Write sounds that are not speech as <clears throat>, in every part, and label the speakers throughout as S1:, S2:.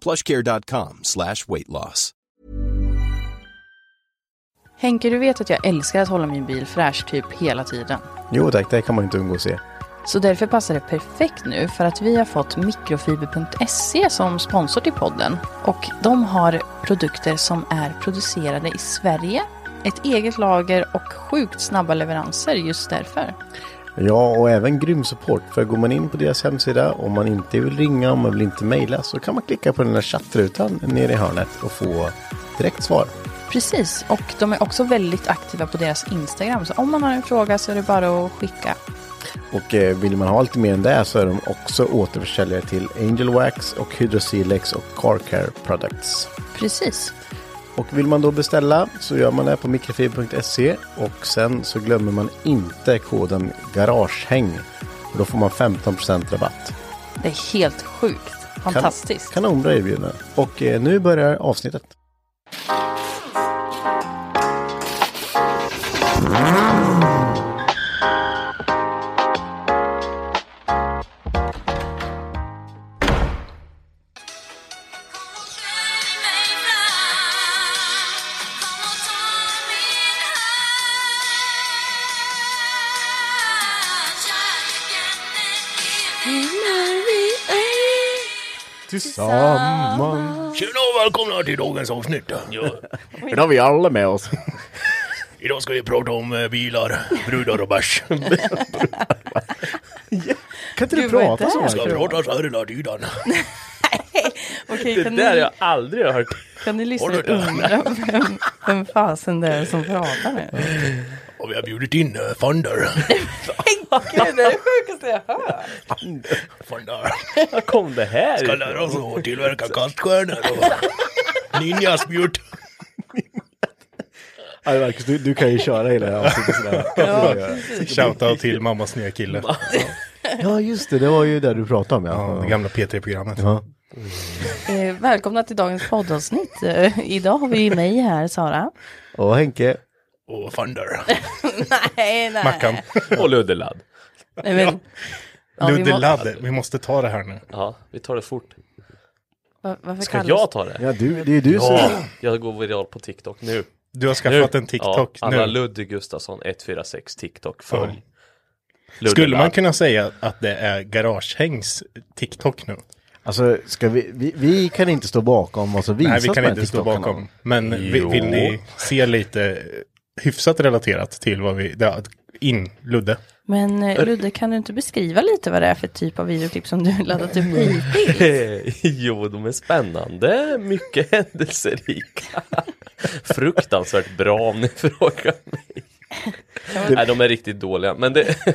S1: plushcare.com slash weight loss.
S2: Henke, du vet att jag älskar att hålla min bil fräsch typ hela tiden.
S3: Jo tack, det kan man inte undgå att se.
S2: Så därför passar det perfekt nu för att vi har fått mikrofiber.se som sponsor till podden. Och de har produkter som är producerade i Sverige, ett eget lager och sjukt snabba leveranser just därför.
S3: Ja, och även grym support. För går man in på deras hemsida, om man inte vill ringa, om man vill inte mejla, så kan man klicka på den där chattrutan nere i hörnet och få direkt svar.
S2: Precis, och de är också väldigt aktiva på deras Instagram. Så om man har en fråga så är det bara att skicka.
S3: Och eh, vill man ha lite mer än det så är de också återförsäljare till Angel Wax och Hydrosilex och Car Care Products.
S2: Precis.
S3: Och vill man då beställa så gör man det på mikrofiber.se och sen så glömmer man inte koden GARAGEHÄNG. Och då får man 15% rabatt.
S2: Det är helt sjukt. Fantastiskt.
S3: Kan, kanonbra erbjudande. Och eh, nu börjar avsnittet. Tillsammans.
S4: Tjena och välkomna till dagens avsnitt. Ja. <laughs>
S3: Idag har vi alla med oss. <laughs>
S4: Idag ska vi prata om eh, bilar, brudar och bärs. <laughs>
S3: Kan inte du
S2: Gud, vad är
S3: prata
S2: det
S3: så
S2: här?
S4: Ska prata så här hela tiden.
S2: Okej,
S5: Det
S2: kan,
S5: där har
S2: ni,
S5: jag aldrig hört.
S2: kan ni lyssna
S4: Har
S2: och
S4: du det?
S2: undra vem, vem fasen det är som pratar nu?
S4: Och vi har bjudit in uh, Thunder.
S2: Gud, det är det sjukaste jag hört.
S4: Thunder.
S5: Var kom det här
S4: Ska
S5: ifrån?
S4: lära oss att tillverka kaststjärnor och ninjaspjut.
S3: Ja, Marcus, du, du kan ju köra hela det här avsnittet sådär.
S2: Ja.
S6: Shoutout till mammas nya kille.
S3: Ja, just det. Det var ju det du pratade om. Ja.
S6: Ja, det gamla P3-programmet.
S3: Ja.
S2: Eh, välkomna till dagens poddavsnitt. Eh, idag har vi mig här, Sara.
S3: Och Henke.
S4: Och Thunder. <laughs>
S2: Nej, nej.
S6: Mackan.
S5: Och Luddeladd.
S2: Nej, men, Ja, vi må-
S6: Ludde Ladde. Vi måste ta det här nu.
S5: Ja, vi tar det fort.
S2: va- varför
S5: Ska
S2: kallas-
S5: jag ta det?
S3: Ja, du, det är du som...
S5: Ja, jag går viral på TikTok nu.
S6: Du har skaffat en TikTok
S5: ja, Anna
S6: nu.
S5: Ludde Gustafsson 146 TikTok, följ.
S6: Ja.
S5: Ludde
S6: Skulle man kunna säga att det är Garagehängs TikTok nu?
S3: Alltså, ska vi, vi, vi kan inte stå bakom vad som visas
S6: Nej, vi kan inte stå bakom. Men vi,
S5: Jo.
S6: vill ni se lite hyfsat relaterat till vad vi... Ja, in Ludde.
S2: Men eh, Ludde, kan du inte beskriva lite vad det är för typ av videoklipp som du laddat upp hittills? <laughs>
S5: jo, de är spännande, mycket <laughs> händelserika. Fruktansvärt bra om ni <laughs> frågar mig. Nej, de är riktigt dåliga. Men det, <laughs>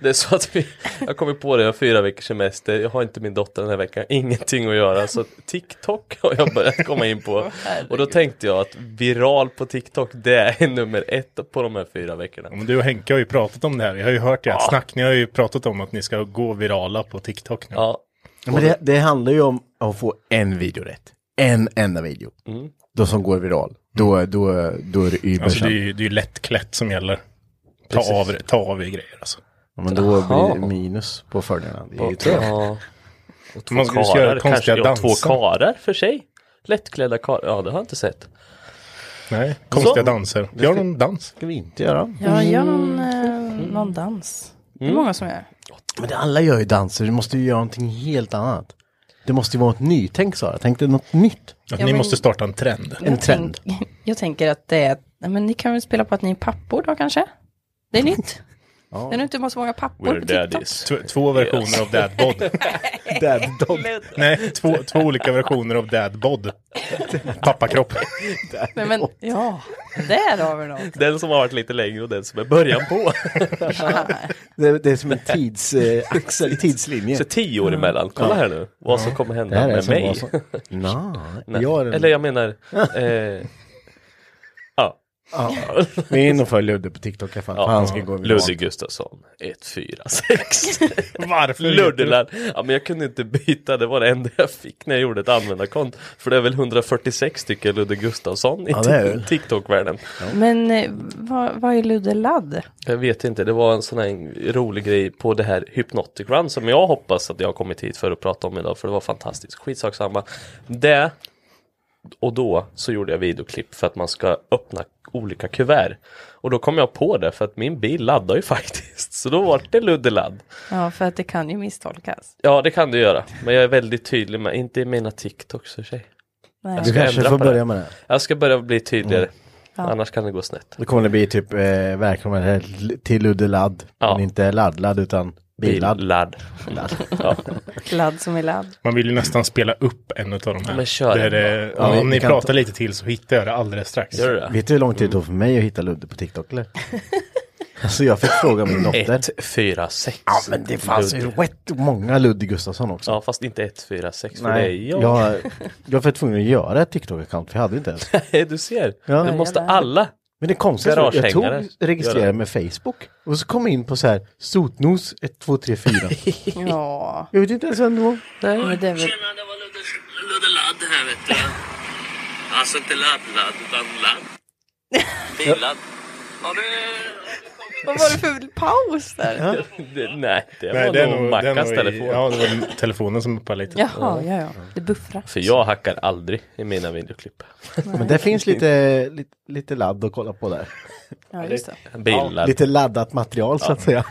S5: det är så att vi, jag kommer på det, jag har fyra veckors semester, jag har inte min dotter den här veckan, ingenting att göra. Så TikTok har jag börjat komma in på. <laughs> Och då tänkte jag att viral på TikTok, det är nummer ett på de här fyra veckorna.
S6: Ja, men du och Henke har ju pratat om det här. Jag har ju hört ert snack. Ni har ju pratat om att ni ska gå virala på TikTok nu.
S5: Ja,
S3: Ja, Men det, det handlar ju om att få en video rätt. en enda video.
S5: Mm.
S3: Då som går viral. Då, då, då är det
S6: Alltså det är det är lättklätt som gäller. Ta
S5: Precis.
S6: av, ta av i grejer alltså.
S3: Ja, men då
S5: Jaha.
S3: blir det minus på fördelarna. Det är ju
S5: Och,
S3: tråkigt.
S5: ja. Och två
S6: Man skulle
S5: karar,
S6: konstiga
S5: kanske, ja, två
S6: danser.
S5: karar för sig. Lättklädda karar, ja det har jag inte sett.
S6: Nej, konstiga
S5: Så.
S6: danser. Gör någon dans.
S3: ska vi inte göra.
S2: Ja, gör någon, eh, någon dans. Det är många som gör.
S3: Men det, alla gör ju danser, du måste ju göra någonting helt annat. Det måste ju vara ett nytänk Sara, tänk dig något nytt.
S6: Att
S2: Ja,
S6: ni
S2: men-
S6: måste starta en trend.
S3: En trend.
S2: Tänk, <laughs> jag tänker att det är, men ni kan väl spela på att ni är pappor då kanske? Det är nytt. Det är nog inte så många pappor
S5: We're
S2: på TikTok.
S5: daddies.
S6: Två versioner av Dad Bod.
S3: Dad dog.
S6: Nej, två, två olika versioner av Dad Bod. Pappakropp.
S2: Nej, men, ja, där har vi något.
S5: Den som har varit lite längre och den som är början på. <laughs>
S3: Det, det är som en tids, eh, axel, tidslinje.
S5: Så tio år emellan, kolla här nu. Vad som kommer hända med
S3: som
S5: mig.
S3: Nå,
S5: Nej.
S3: jag en...
S5: Eller jag menar, <laughs> eh, ja.
S3: Ja. Vi är inne och följer Ludde på TikTok i alla fall.
S5: Ja.
S3: Han ska gå
S5: Ludde Gustafsson, 146. <laughs>
S6: Varför?
S5: Luddeland. Ja men jag kunde inte byta, det var det enda jag fick när jag gjorde ett användarkonto. För det är väl 146 stycken Ludde Gustafsson i
S3: Ja. <laughs>
S5: TikTok-världen.
S2: Men eh, vad, vad är Ludde Ladd?
S5: Jag vet inte, det var en sån här rolig grej på det här Hypnotic Run som jag hoppas att jag har kommit hit för att prata om idag för det var fantastiskt. Skitsak samma. Det och då så gjorde jag videoklipp för att man ska öppna olika kuvert. Och då kom jag på det för att min bil laddar ju <laughs> faktiskt. Så då var det Luddeladd.
S2: Ja, för att det kan ju misstolkas.
S5: Ja det kan du göra. Men jag är väldigt tydlig med, inte i mina TikToks för sig.
S2: Nej.
S5: Jag
S3: Du
S5: ska
S3: kanske
S5: ändra
S3: får
S5: det.
S3: börja med det.
S5: Jag ska börja bli tydligare.
S2: Ja.
S5: Annars kan det gå snett.
S3: Då kommer det bli typ eh, välkommen till Ludde Ladd.
S5: Ja.
S3: Men inte laddladd utan billadd.
S5: Ladd. <laughs> Ja.
S2: Ladd som är ladd.
S6: Man vill ju nästan spela upp en av de här.
S5: Men kör
S6: Där
S5: den
S6: det,
S3: Ja,
S6: om
S3: vi
S6: ni pratar
S3: ta-
S6: lite till så hittar jag det alldeles strax.
S5: Gör du det?
S3: Vet du hur lång tid det tog för mig att hitta Ludde på TikTok eller? <laughs> alltså jag fick fråga min dotter.
S5: 1, 4, 6.
S3: Ja men det fanns ju rätt många Ludde Gustafsson också.
S5: Ja fast inte 1, 4, 6 för det är
S3: Nej,
S5: jag.
S3: jag, <laughs> jag var tvungen att göra ett TikTok-account för jag hade inte ens.
S5: du ser.
S3: Ja.
S5: Det måste alla.
S3: Men det konstiga är att jag tog registrerade med Facebook och så kom jag in på så här Sotnos 1, 2, 3, 4.
S2: Ja,
S3: Jag vet inte ens vem det var.
S2: men det är väl...
S4: det var Ludde Ladd här vet du. Alltså inte ladd-ladd utan ladd. <laughs> Billadd. Har du...
S2: Vad var det för paus där?
S5: Det, nej, det
S6: Nej,
S5: var
S6: det är
S5: nog
S6: i-
S5: telefon.
S6: Ja, det var telefonen som uppade lite.
S2: Jaha, ja, ja. Det buffrar.
S5: För jag hackar aldrig i mina videoklipp.
S3: Men det finns lite, lite, lite ladd att kolla på där.
S2: Ja, just det.
S5: Bilar.
S3: Lite laddat material så att säga.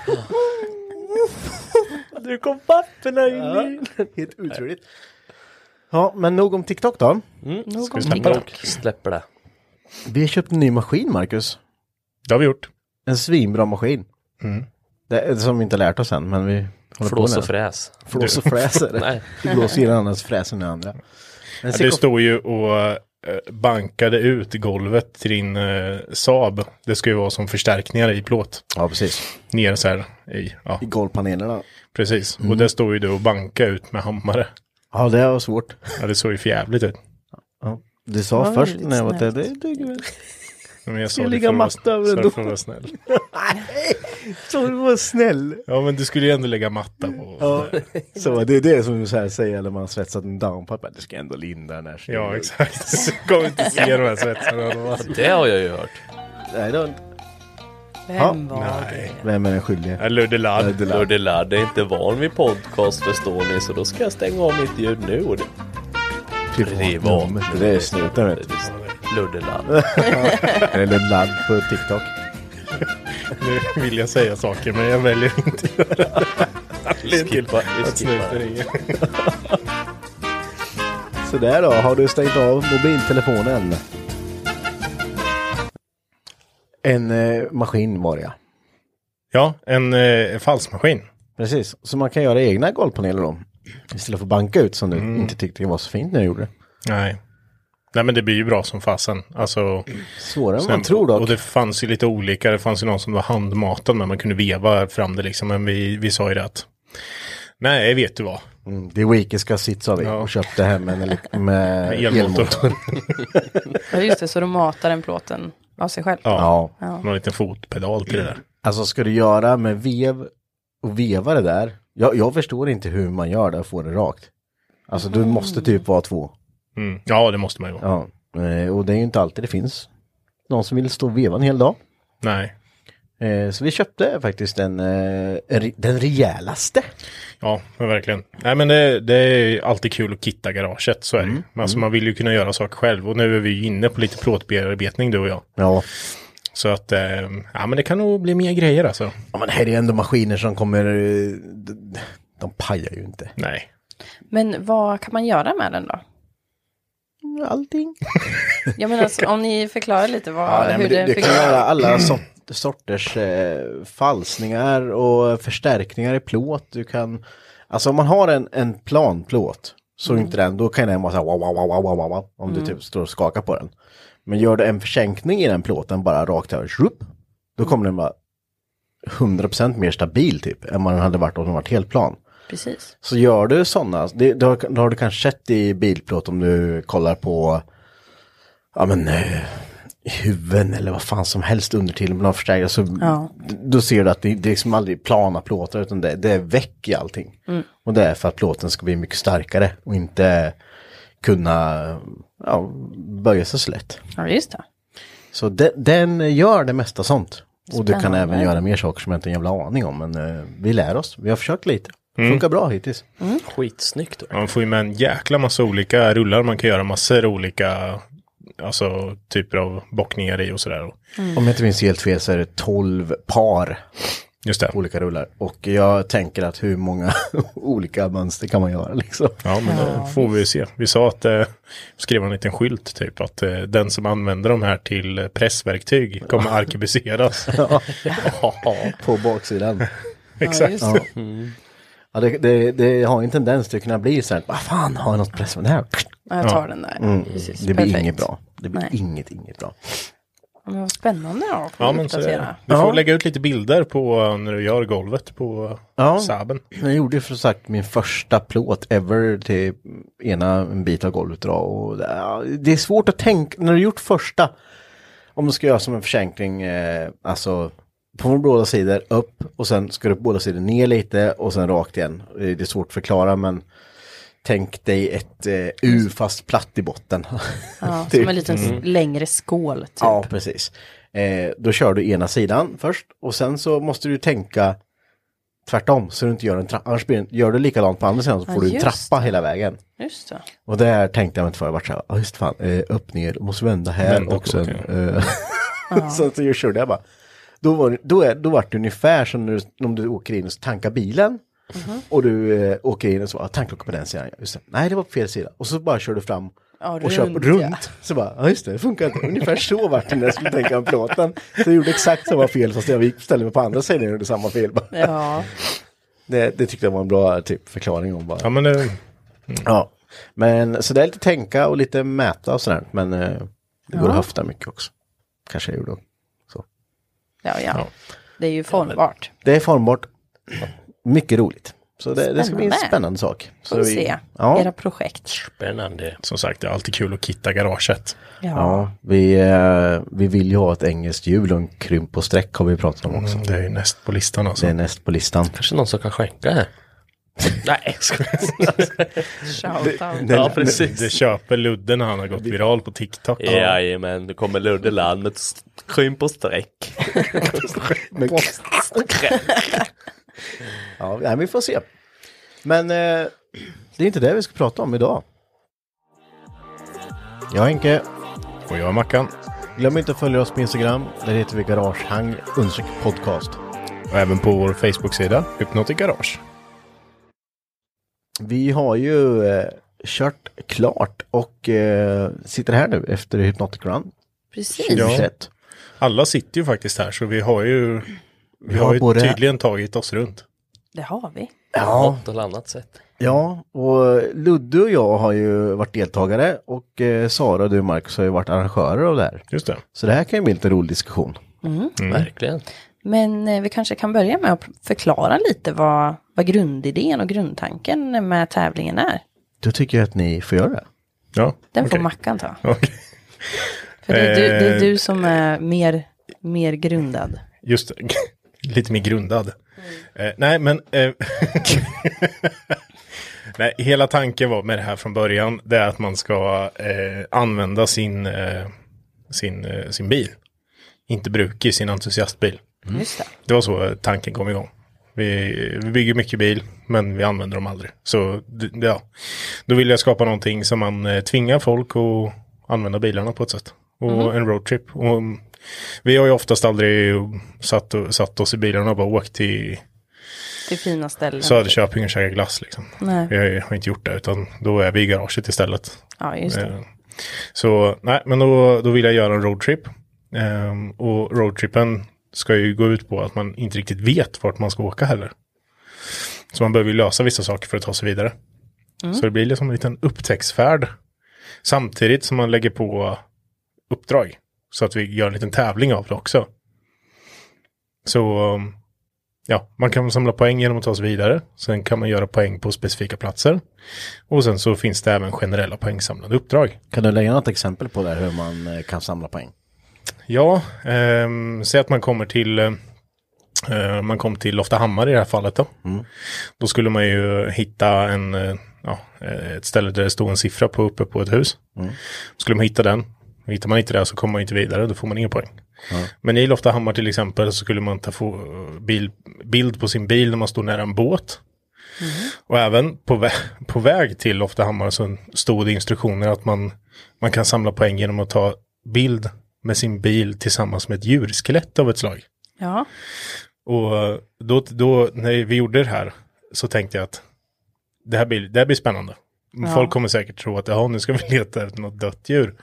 S5: Du kom papperna in
S3: Helt otroligt. Ja, men nog om TikTok då.
S2: Nog
S6: Ska
S2: om
S6: vi släppa
S2: TikTok.
S6: det?
S5: Släpper det.
S3: Vi har köpt en ny maskin, Marcus.
S6: Det har vi gjort.
S3: En svinbra maskin.
S6: Mm.
S3: Det är som vi inte lärt oss än, men vi håller
S5: Flås
S3: på
S5: och fräs.
S3: Flås och fräs är det. <laughs>
S5: Nej.
S3: Det blåser i den andras fräs än den andra. Men
S6: Ja, det stod ju och eh, bankade ut golvet till din uh, Saab. Det ska ju vara som förstärkningar i plåt.
S3: Ja, precis.
S6: Ner så här i, ja,
S3: I golvpanelerna.
S6: precis.
S3: Mm.
S6: Och det står ju du och banka ut med hammare.
S3: Ja, det var svårt.
S6: Ja, det såg ju för jävligt ut.
S3: Ja. Du sa
S2: Det
S3: först när jag var där, det duger väl.
S6: Men jag sa det
S3: ligga
S6: för att vara-
S3: matta över
S6: sa det
S3: ändå.
S6: för att vara snäll. <laughs>
S3: Så du var snäll.
S6: Ja, men du skulle ju ändå lägga matta på.
S3: Ja, så det är det som du så här säger när man har svetsat en downpipe. Du ska ändå linda den här.
S6: Ja, exakt. <laughs> Du kommer inte se de här svetsarna. <laughs>
S5: Det har jag ju hört.
S3: Nej, då,
S2: Vem var
S6: Nej.
S2: det?
S3: vem är den skyldige?
S6: Ludde Ladd.
S5: Ludde Ladd är inte van vid podcast förstår ni så då ska jag stänga av mitt ljud nu. Och det,
S3: Privatnummer. Det är snuten vet du.
S5: Ludde Ladd. <laughs>
S3: Eller ladd på TikTok.
S6: Nu vill jag säga saker, men jag väljer inte att göra det. Anledningen till
S5: skippar, vi
S6: att
S5: skippar.
S6: snuten ringer. <laughs>
S3: Så där då, har du stängt av mobiltelefonen? En eh, maskin var det ja.
S6: En eh, falsmaskin.
S3: Precis, så man kan göra egna golvpaneler då. Istället för att banka ut som du inte tyckte var så fint när du gjorde det.
S6: Nej. Nej, men det blir ju bra som fasen. Alltså,
S3: Svårare än man tror dock.
S6: Och det fanns ju lite olika. Det fanns ju någon som var handmatad, men man kunde veva fram det liksom. Men vi, vi sa ju det att Nej, vet du vad?
S3: Mm, det weekiska sitt sa vi
S6: Ja.
S3: och köpte hem en med <laughs>
S6: Elmotor.
S3: elmotor. <laughs>
S2: Ja, just det. Så du matar den plåten av sig själv?
S6: Ja.
S3: Ja,
S6: Någon liten fotpedal till det där.
S3: alltså ska du göra med vev och veva det där. Jag, jag förstår inte hur man gör det och får det rakt. Alltså du måste typ vara två.
S6: Mm. Ja, det måste man ju.
S3: Ja, eh, och det är ju inte alltid det finns någon som vill stå och veva en hel dag.
S6: Nej.
S3: Eh, Så vi köpte faktiskt den, eh, den rejälaste.
S6: Ja, men verkligen. Nej, men det, det är alltid kul att kitta garaget, så är det. Men Alltså, man vill ju kunna göra saker själv. Och nu är vi ju inne på lite plåtbearbetning, du och jag.
S3: Ja.
S6: Så att, ja men det kan nog bli mer grejer alltså.
S3: ja, men det här är ju ändå maskiner som kommer, de, de pajar ju inte.
S6: Nej.
S2: Men vad kan man göra med den då?
S3: Allting.
S2: Jag menar, alltså, om ni förklarar lite vad,
S3: Ja, nej,
S2: hur
S3: du,
S2: det
S3: du kan
S2: fungerar.
S3: göra alla sort, sorters eh, falsningar och förstärkningar i plåt. Du kan, alltså om man har en, en plan plåt så är inte den, då kan den vara så här wow, wow, wow, wow, wow, wow, om du typ står och skakar på den. Men gör du en försänkning i den plåten bara rakt över, shup, då kommer den vara 100% mer stabil typ än vad den hade varit om den varit helt plan.
S2: Precis.
S3: Så gör du sådana, det, det, har, det har du kanske sett i bilplåt om du kollar på, ja men, eh, huvuden eller vad fan som helst under till med någon förstärkare. Så
S2: Ja.
S3: Då ser du att det, det är liksom aldrig plana plåtar utan det, det är väck i allting. Och det är för att plåten ska bli mycket starkare och inte kunna ja, böja sig så lätt.
S2: Ja, just det.
S3: Så de, den gör det mesta sånt. Och du kan även göra mer saker som jag inte har en jävla aning om. Men eh, vi lär oss. Vi har försökt lite. Funkar bra hittills.
S5: Skitsnyggt. då.
S6: Man får ju med en jäkla massa olika rullar. Man kan göra massor olika alltså, typer av bockningar i och sådär.
S3: Om jag inte minns helt fel så är det 12 par
S6: Just det.
S3: olika rullar. Och jag tänker att hur många <laughs> olika mönster kan man göra liksom.
S6: Ja, men det får vi se. Vi sa att, eh, skrev en liten skylt typ, att eh, den som använder de här till eh, pressverktyg kommer <laughs> arkebuseras. <laughs>
S3: På baksidan.
S6: Exakt.
S2: just det.
S3: Ja, det, det, det har en tendens till att kunna bli så här, vad fan har jag något press med det här?
S2: Ja, Jag tar den där. Precis.
S3: Det blir
S2: Perfekt.
S3: inget bra. Det blir
S2: Nej.
S3: inget, inget bra.
S2: Men vad spännande då.
S6: Ja, men så, du får lägga ut lite bilder på eh, när du gör golvet på
S3: Ja.
S6: Saaben.
S3: Jag gjorde för sagt min första plåt ever till ena en bit av golvet då. Och det, ja, är svårt att tänka, när du gjort första, om du ska göra som en försänkning, eh, alltså på båda sidor upp och sen ska du på båda sidor ner lite och sen rakt igen. Det är svårt att förklara men tänk dig ett eh, U fast platt i botten.
S2: Ja,
S3: Typ. <laughs>
S2: som en liten s- längre skål. Typ.
S3: Ja, precis. Eh, då kör du ena sidan först och sen så måste du tänka tvärtom så du inte gör en trappa. Annars blir gör du likadant på andra sidan så
S2: Ja,
S3: får du en trappa hela vägen.
S2: Just det.
S3: Och där tänkte jag mig inte för. Jag vart så här, ja just fan, eh, upp ner, måste vända här
S6: Vända
S3: och sen. Eh, <laughs> så att jag körde jag bara. Då var, det- då, är, då var det ungefär som när du, om du åker in och tankar bilen.
S2: Mhm.
S3: Och du eh, åker in och så, ah, tankklocka på den sidan. Just det. Nej, det var på fel sida. Och så bara kör du fram
S2: Ja,
S3: och
S2: runt,
S3: runt.
S2: ja.
S3: Så bara, ja just det, det funkar inte. Ungefär så vart det när jag skulle tänka om plåten. Så jag gjorde exakt samma fel fast jag gick ställde mig på andra sidan och gjorde samma fel. Bara.
S2: Ja,
S3: Det, det tyckte jag var en bra typ, förklaring om bara.
S6: Ja, men det,
S3: Ja, men så det är lite tänka och lite mäta och sådär. Men eh, det går att höfta mycket också. Kanske jag gjorde. Så.
S2: Ja, ja. Det är ju formbart.
S3: Det är formbart. Mycket roligt. Så det, det ska bli en
S2: Spännande.
S3: sak. Så
S2: Får vi se.
S3: Ja,
S2: Era projekt.
S5: Spännande.
S6: som sagt, det är alltid kul att kitta garaget.
S2: Ja.
S3: ja vi, eh, vi vill ju ha ett engelskt hjul och en krymp och streck har vi pratat om också.
S6: Mm, det är ju näst på listan alltså.
S3: Det är näst på listan.
S5: Kanske någon som kan skänka här. Nej, jag skojar.
S2: Shout out.
S5: Ja, precis.
S6: Det köper Ludde när han har gått viral på TikTok.
S5: Jajamän, nu kommer Ludde land med skyn på streck. <laughs>
S3: Ja, nej, vi får se. Men eh, det är inte det vi ska prata om idag. Jag är Henke.
S6: Och jag är Mackan.
S3: Glöm inte att följa oss på Instagram. Där heter vi Garagehang podcast.
S6: Och även på vår Facebook-sida, Hypnotic Garage.
S3: Vi har ju eh, kört klart och eh, sitter här nu efter Hypnotic Run
S2: Precis.
S3: 2021.
S6: Alla sitter ju faktiskt här så vi har ju, vi
S3: har
S6: har ju
S3: både-
S6: tydligen tagit oss runt.
S2: Det har vi.
S3: Ja,
S5: Något eller annat sätt.
S3: ja, och Ludde och jag har ju varit deltagare och eh, Sara och du Marcus har ju varit arrangörer av det här.
S6: Just det.
S3: Så det här kan ju bli lite rolig diskussion.
S5: Verkligen.
S2: Men eh, vi kanske kan börja med att förklara lite vad, vad grundidén och grundtanken med tävlingen är.
S3: Då tycker jag att ni får göra det.
S6: Ja,
S2: Den får
S6: okej.
S2: Mackan ta. <laughs>
S6: Okej.
S2: För det är, du, det är
S6: Eh.
S2: du som är mer, mer grundad.
S6: Just. <laughs> Lite mer grundad. Eh, nej, men... Eh, <laughs> Nej, hela tanken var med det här från början, det är att man ska eh, använda sin, eh, sin, eh, sin bil. Inte bruka sin entusiastbil.
S2: Just det.
S6: Det var så tanken kom igång. Vi, vi bygger mycket bil, men vi använder dem aldrig. Så ja, då vill jag skapa någonting som man eh, tvingar folk att använda bilarna på ett sätt. Och en roadtrip. Och, mm, vi har ju oftast aldrig satt, satt oss i bilarna och bara åkt till
S2: Till fina ställen.
S6: Söderköping och käkat glass liksom.
S2: Nej.
S6: Vi har, inte gjort det, utan då är vi i garaget istället.
S2: Ja, just det.
S6: Eh, Så nej, men då, då vill jag göra en roadtrip. Ehm, och roadtrippen ska ju gå ut på att man inte riktigt vet vart man ska åka heller. Så man behöver ju lösa vissa saker för att ta sig vidare. Så det blir liksom en liten upptäcktsfärd. Samtidigt som man lägger på uppdrag. Så att vi gör en liten tävling av det också. Så um, ja, man kan samla poäng genom att ta sig vidare. Sen kan man göra poäng på specifika platser. Och sen så finns det även generella poängsamlande uppdrag.
S3: Kan du lägga något exempel på där hur man eh, kan samla poäng?
S6: Ja, ehm, säg att man kommer till eh, man kom till Loftahammar i det här fallet då. Då skulle man ju hitta en, eh, ja, eh, ett ställe där det stod en siffra på uppe på ett hus. Skulle man hitta den, hittar man inte det så kommer man inte vidare, då får man ingen poäng. Men i Loftahammar till exempel så skulle man ta få bil, bild på sin bil när man står nära en båt. Och även på, vä- <laughs> på väg till Loftahammar så stod det instruktioner att man, man kan samla poäng genom att ta bild med sin bil tillsammans med ett djurskelett av ett slag.
S2: Ja,
S6: Och då, då när vi gjorde det här så tänkte jag att det här blir, det här blir spännande. Folk kommer säkert tro att nu ska vi leta efter något dött djur.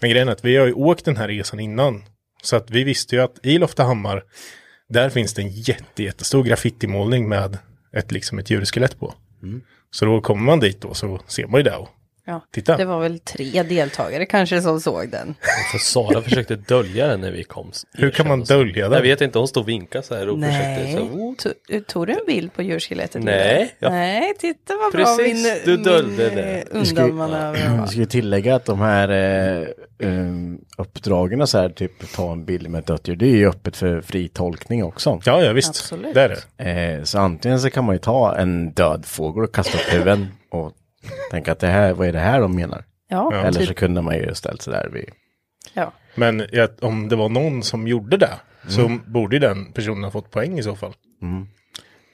S6: Men grejen är att vi har ju åkt den här resan innan. Så att vi visste ju att i Loftahammar, där finns det en jätte, jättestor graffitimålning med ett, liksom ett djurskelett på. Så då kommer man dit då så ser man ju det och
S2: ja.
S6: titta.
S2: det var väl tre deltagare kanske som såg den. <laughs>
S5: För Sara försökte dölja den när vi kom.
S6: Hur kan man dölja det?
S5: Jag vet inte, hon stod och vinkade så här och försökte
S2: Nej,
S5: så, här, oh.
S2: To- tog du en bild på djurskelettet?
S5: Nej, ja.
S2: Nej, titta vad bra
S5: Precis,
S2: min,
S5: du döljde
S2: min
S5: det.
S2: eh,
S3: Vi ska,
S2: undanmanöver <clears throat>
S3: vi
S2: var.
S3: ska ju tillägga att de här eh, um, uppdragen så här, typ ta en bild med ett dött djur, det är ju öppet för fri tolkning också.
S6: Ja, ja visst.
S2: Absolut.
S6: Det är det.
S3: Eh, så antingen så kan man ju ta en död fågel och kasta upp huvuden och tänka att det här, vad är det här de menar?
S2: Ja,
S3: Eller
S2: typ,
S3: så kunde man ju ställt sig där vid
S2: ja.
S6: Men ja, om det var någon som gjorde det så borde ju den personen ha fått poäng i så fall.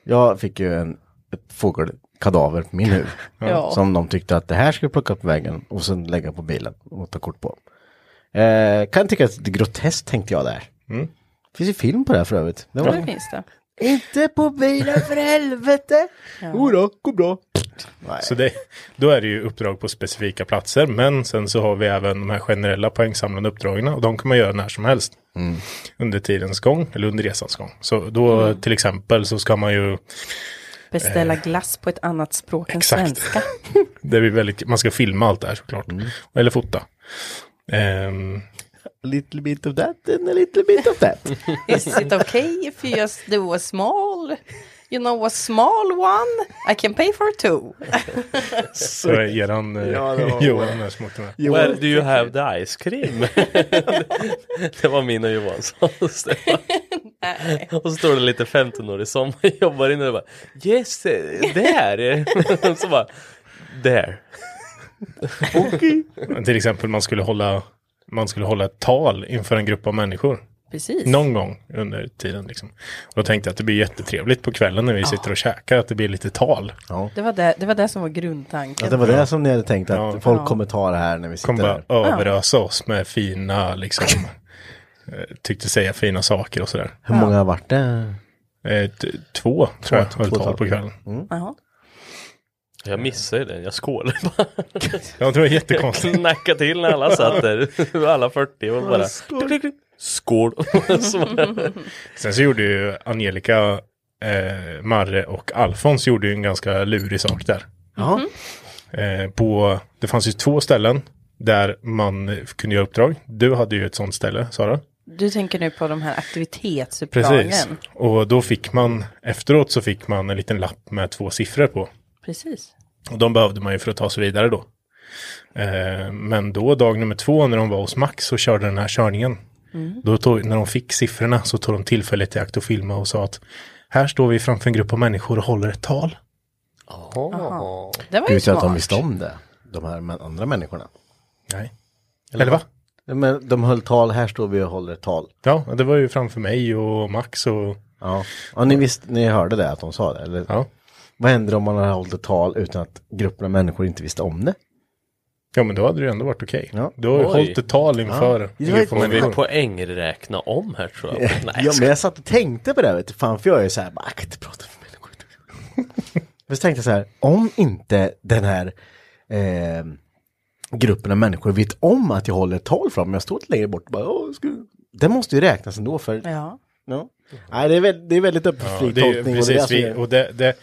S3: Jag fick ju en, ett fågelkadaver på min huvud. <laughs>
S2: Ja.
S3: Som de tyckte att det här ska vi plocka upp på vägen och sen lägga på bilen och ta kort på. Eh, kan tycka att det är groteskt tänkte jag där.
S6: Mm.
S3: Finns ju film på det här för övrigt. Det var
S2: det finns det.
S3: Inte på bilen för helvete! Jodå, går bra. Nej.
S6: Så det, då är det ju uppdrag på specifika platser. Men sen så har vi även de här generella poängsamlande uppdragen. Och de kan man göra när som helst. Under tidens gång eller under resans gång. Så då till exempel så ska man ju,
S2: Beställa glass på ett annat språk än
S6: Eh. exakt.
S2: svenska. <laughs>
S6: det är väldigt, man ska filma allt det här såklart. Eller fota. Ehm,
S3: A little bit of that and a little bit of that. <laughs>
S2: Is it okay if you just do a small, you know a small one? I can pay for two. <laughs>
S6: så är eran eh,
S3: Ja, det var- <laughs>
S6: Johan här med.
S5: Where do you have the ice cream? <laughs> det var min och Johanssons. Det var- och så står det lite 15-årig som jobbar inne och bara Yes, eh, där! så bara There.
S6: Till exempel man skulle hålla man skulle hålla ett tal inför en grupp av människor.
S2: Precis.
S6: Någon gång under tiden liksom. Och då tänkte jag att det blir jättetrevligt på kvällen när vi sitter och käkar, att det blir lite tal.
S2: Det, var det, det var det som var grundtanken.
S3: Ja, det var det som ni hade tänkt att
S6: Ja.
S3: folk
S2: Ja.
S3: kommer ta det här när vi sitter
S6: Kommer
S3: där.
S6: bara överösa oss med fina, liksom, <laughs> eh, tyckte säga fina saker och sådär.
S3: Hur många har varit det?
S6: Eh, två, tror jag, höll
S3: två
S6: tal på kvällen.
S2: Jaha.
S5: Jag missade den, jag skålade bara.
S6: Jag tror det är jättekonstigt. <laughs>
S5: Knacka till när alla satt där. <laughs> alla 40 och bara Skål. Så bara- <laughs>
S6: Sen så gjorde ju Angelica, eh, Marre och Alfons gjorde ju en ganska lurig sak där.
S3: Ja.
S6: Eh, på, det fanns ju två ställen där man kunde göra uppdrag. Du hade ju ett sånt ställe, Sara.
S2: Du tänker nu på de här aktivitetsuppdragen.
S6: Precis. Och då fick man, efteråt så fick man en liten lapp med två siffror på.
S2: Precis.
S6: Och de behövde man ju för att ta sig vidare då. Eh, men då dag nummer två när de var hos Max och körde den här körningen. Då tog, när de fick siffrorna så tog de tillfället i akt och filma och sa att här står vi framför en grupp av människor och håller ett tal.
S5: Jaha.
S2: Det var ju
S3: Utan att de visste om det. De här andra människorna.
S6: Nej. Eller va?
S3: Men de höll tal, här står vi och håller tal.
S6: Ja, det var ju framför mig och Max och...
S3: Ja, ja ni, visste, ni hörde det att de sa det? Eller?
S6: Ja.
S3: Vad händer om man har hållit ett tal utan att gruppen av människor inte visste om det?
S6: Ja, men då hade det ju ändå varit okej.
S3: Ja.
S6: Du har ju
S5: Oj.
S6: hållit ett tal inför
S3: Ja.
S6: grupp av
S5: Får vi
S6: människor.
S5: poängräkna om här tror jag? <laughs> Nej,
S3: ja, men jag satt och tänkte på det, vet du, fan, för jag är så här, bara, jag kan inte prata med människor. <laughs> Men så tänkte jag så här, om inte den här eh, gruppen av människor vet om att jag håller ett tal fram, jag står lite längre bort bara, "Åh, ska... det måste ju räknas ändå för,
S2: Ja.
S3: ja. Nej, det är, väldigt, det är väldigt öppen för
S6: Ja,
S3: fri
S6: det är, ju-
S3: tolkning. och det är
S6: precis,
S3: alltså-
S6: vi, och det, det,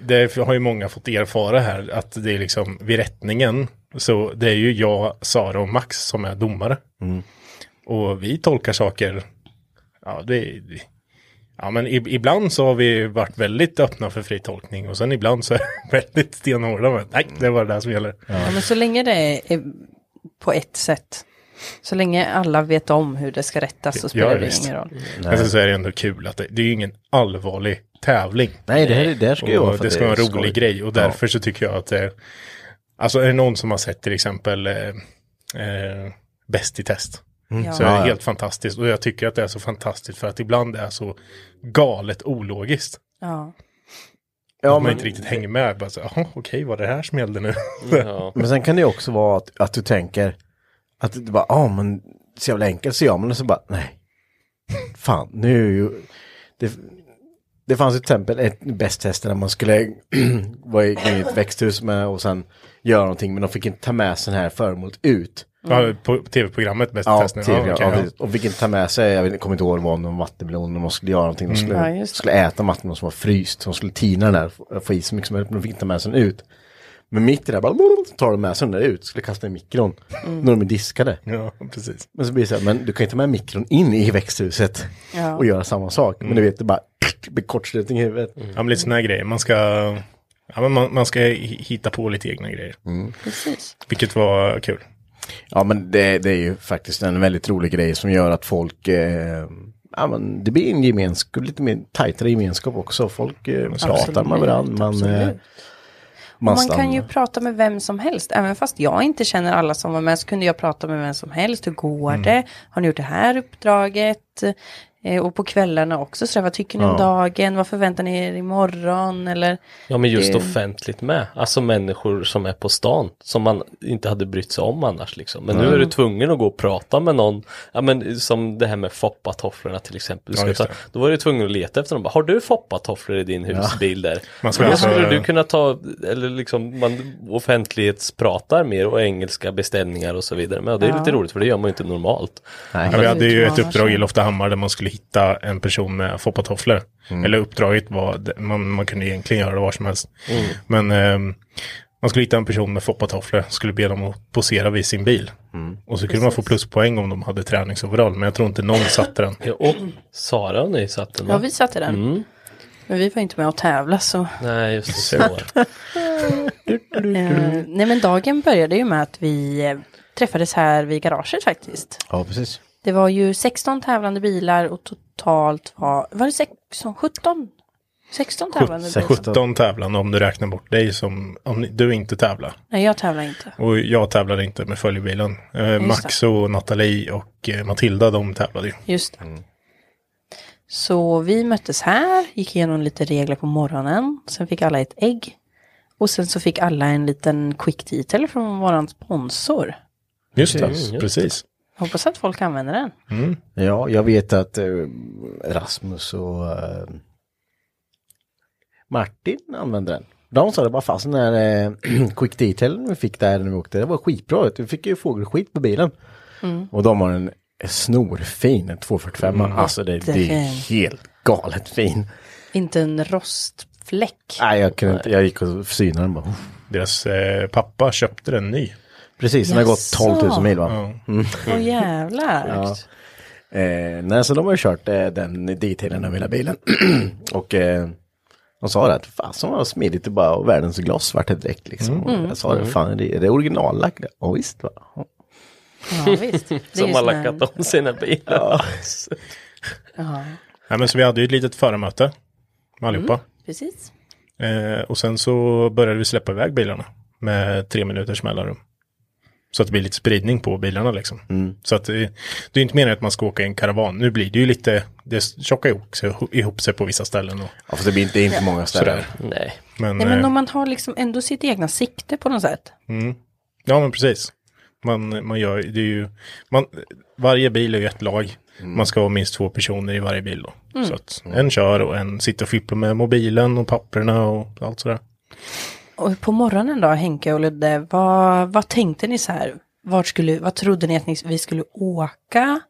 S6: det har ju många fått erfara här, att det är liksom vid rättningen, så det är ju jag, Sara och Max som är domare.
S3: Mm.
S6: Och vi tolkar saker, ja det Ja men ibland så har vi varit väldigt öppna för fri tolkning och sen ibland så är det <laughs> väldigt stenhårda med nej det var det där som gäller.
S2: Ja, men så länge det är på ett sätt. Så länge alla vet om hur det ska rättas så spelar
S6: Ja,
S2: det ingen roll.
S6: Men sen så är det ändå kul att det, det är ju ingen allvarlig tävling.
S3: Nej, det, här, det här ska ju vara för
S6: det ska vara en
S3: är
S6: rolig
S3: skoj.
S6: grej och därför så tycker jag att det Alltså är det någon som har sett till exempel eh, eh, Bäst i test.
S2: Ja.
S6: Så är det
S3: Ja, ja.
S6: helt fantastiskt och jag tycker att det är så fantastiskt för att ibland är så galet ologiskt.
S2: Ja.
S3: Ja,
S6: man
S3: men,
S6: inte riktigt hänger med. Bara så, okej, var det här som gällde nu? <laughs>
S5: Ja.
S3: men sen kan det ju också vara att, att du tänker att det bara, ja men så jävla enkelt så gör man det så bara, nej. Fan, nu är ju, det, det fanns ett exempel, ett bästtest där man skulle <clears throat> vara i, ett växthus med och sen göra någonting men de fick inte ta med sig den här föremålet ut.
S6: Ja, på tv-programmet Bäst
S3: Ja. TV,
S6: Ja,
S3: ja,
S6: okej, ja.
S3: och fick inte ta med sig, jag vet, jag kommer inte ihåg vad det var, någon vattenmelon, och man skulle göra någonting, de skulle,
S2: Ja, just det.
S3: skulle äta vattenmelon som var fryst, de skulle tina den där, få- i så mycket som möjligt, men de fick inte ta med sig den ut. Men mitt i det där bara, tar de med sig den där ut, skulle kasta i mikron,
S2: Mm.
S3: när de är diskade.
S6: ja, precis.
S3: Men så blir det så här, men du kan inte ta med mikron in i växthuset
S2: Ja.
S3: och göra samma sak. Men du vet, det bara blir kortslutning i huvudet.
S6: Ja, men lite sådana här grejer. Man ska, ja, men man, man ska hi- hitta på lite egna grejer.
S2: Precis.
S6: Vilket var kul.
S3: Ja, men det, det är ju faktiskt en väldigt rolig grej som gör att folk, eh, ja men det blir en gemenskap, lite mer tajtare gemenskap också. Folk eh, pratar med varandra, man, eh, man,
S2: Man kan ju prata med vem som helst. Även fast jag inte känner alla som var med så kunde jag prata med vem som helst. Hur går
S3: Mm.
S2: det? Har ni gjort det här uppdraget? Eh, och på kvällarna också. Så där, vad tycker ni om
S3: Ja.
S2: dagen? Vad förväntar ni er imorgon? Eller
S5: Ja men just
S2: Det-
S5: offentligt med. Alltså människor som är på stan. Som man inte hade brytt sig om annars liksom. Men nu är du tvungen att gå och prata med någon. Ja men som det här med foppatofflorna till exempel.
S6: Ja,
S5: ta, då var du tvungen att leta efter dem. Bara, Har du foppatofflor i din husbil där?
S6: Man alltså-
S5: skulle du kunna ta, eller liksom man offentlighetspratar mer och engelska beställningar och så vidare. Men det är lite roligt för det gör man ju inte normalt.
S3: Nej.
S6: Ja, vi hade ju ett uppdrag i. Loftahammar där man skulle hitta en person med foppatofflor. Eller uppdraget var, man, man kunde egentligen göra det var som helst. Men ehm, man skulle hitta en person med foppatofflor, skulle be dem att posera vid sin bil. Och så kunde man få pluspoäng om de hade träningsoverall, men jag tror inte någon satte den.
S5: Ja, och Sara och ni satt den
S2: ja, vi satte den.
S5: Mm.
S2: Men vi var inte med och tävla så.
S5: Nej just det, så. <laughs>
S2: Eh, nej men dagen började ju med att vi eh, träffades här vid garaget faktiskt.
S3: Ja, precis.
S2: Det var ju 16 tävlande bilar och totalt var, var det 16, 17? 16 tävlande bilar.
S6: 17 tävlande om du räknar bort dig som, om du inte tävlar.
S2: Nej jag tävlar inte.
S6: Och jag tävlade inte med följebilen. Eh, Max och Nathalie och eh, Matilda de tävlade ju.
S2: Just det. Så vi möttes här, gick igenom lite regler på morgonen. Sen fick alla ett ägg. Och sen så fick alla en liten quick detail från våran sponsor.
S6: Just det,
S5: Mm, just det.
S6: precis.
S2: Hoppas att folk använder den.
S3: Ja, jag vet att eh, Rasmus och eh, Martin använde den. De sa det bara fast den där eh, <clears throat> quick detail vi fick där när vi åkte, det var skitbra. Vi fick ju fågelskit på bilen. Och de har en snorfin, en 245. Alltså det, det är helt galet fin.
S2: Inte en rostfläck.
S3: Nej, jag kunde inte, jag gick och synade den bara.
S6: Deras eh, pappa köpte den ny.
S3: Precis, den har gått 12 000 mil va?
S6: Ja.
S2: Åh jävlar.
S3: Ja. Eh, nej, så de har ju kört eh, den detailen av hela bilen. <clears throat> och eh, de sa det att fasen vad smidigt det bara och världens glas vart det direkt liksom. Och jag sa det, fan är det, är det originallagt? Ja visst va. Ja.
S2: Ja, visst. <laughs> Det
S5: Som har
S2: här-
S5: lackat om sina bilar.
S2: Ja,
S6: Nej, men så vi hade ju ett litet föremöte med allihopa.
S2: precis.
S6: Eh, och sen så började vi släppa iväg bilarna med tre minuters mellanrum. Så att det blir lite spridning på bilarna liksom. Så att det, det är inte meningen att man ska åka i en karavan. Nu blir det ju lite, det tjockar ihop ihop sig på vissa ställen. Och,
S3: Ja, för det blir inte, inte många ställen.
S6: sådär.
S5: Nej.
S6: Men,
S2: Nej, men
S6: eh,
S2: om man har liksom ändå sitt egna sikte på något sätt.
S6: Ja, men precis. Man, man gör det är ju, man, varje bil är ju ett lag. Man ska ha minst två personer i varje bil då. Så att en kör och en sitter och fipplar med mobilen och papperna och allt sådär.
S2: Och på morgonen då, Henke och Ludde, vad, vad tänkte ni så här? Vart skulle, vad trodde ni att ni, vi skulle åka?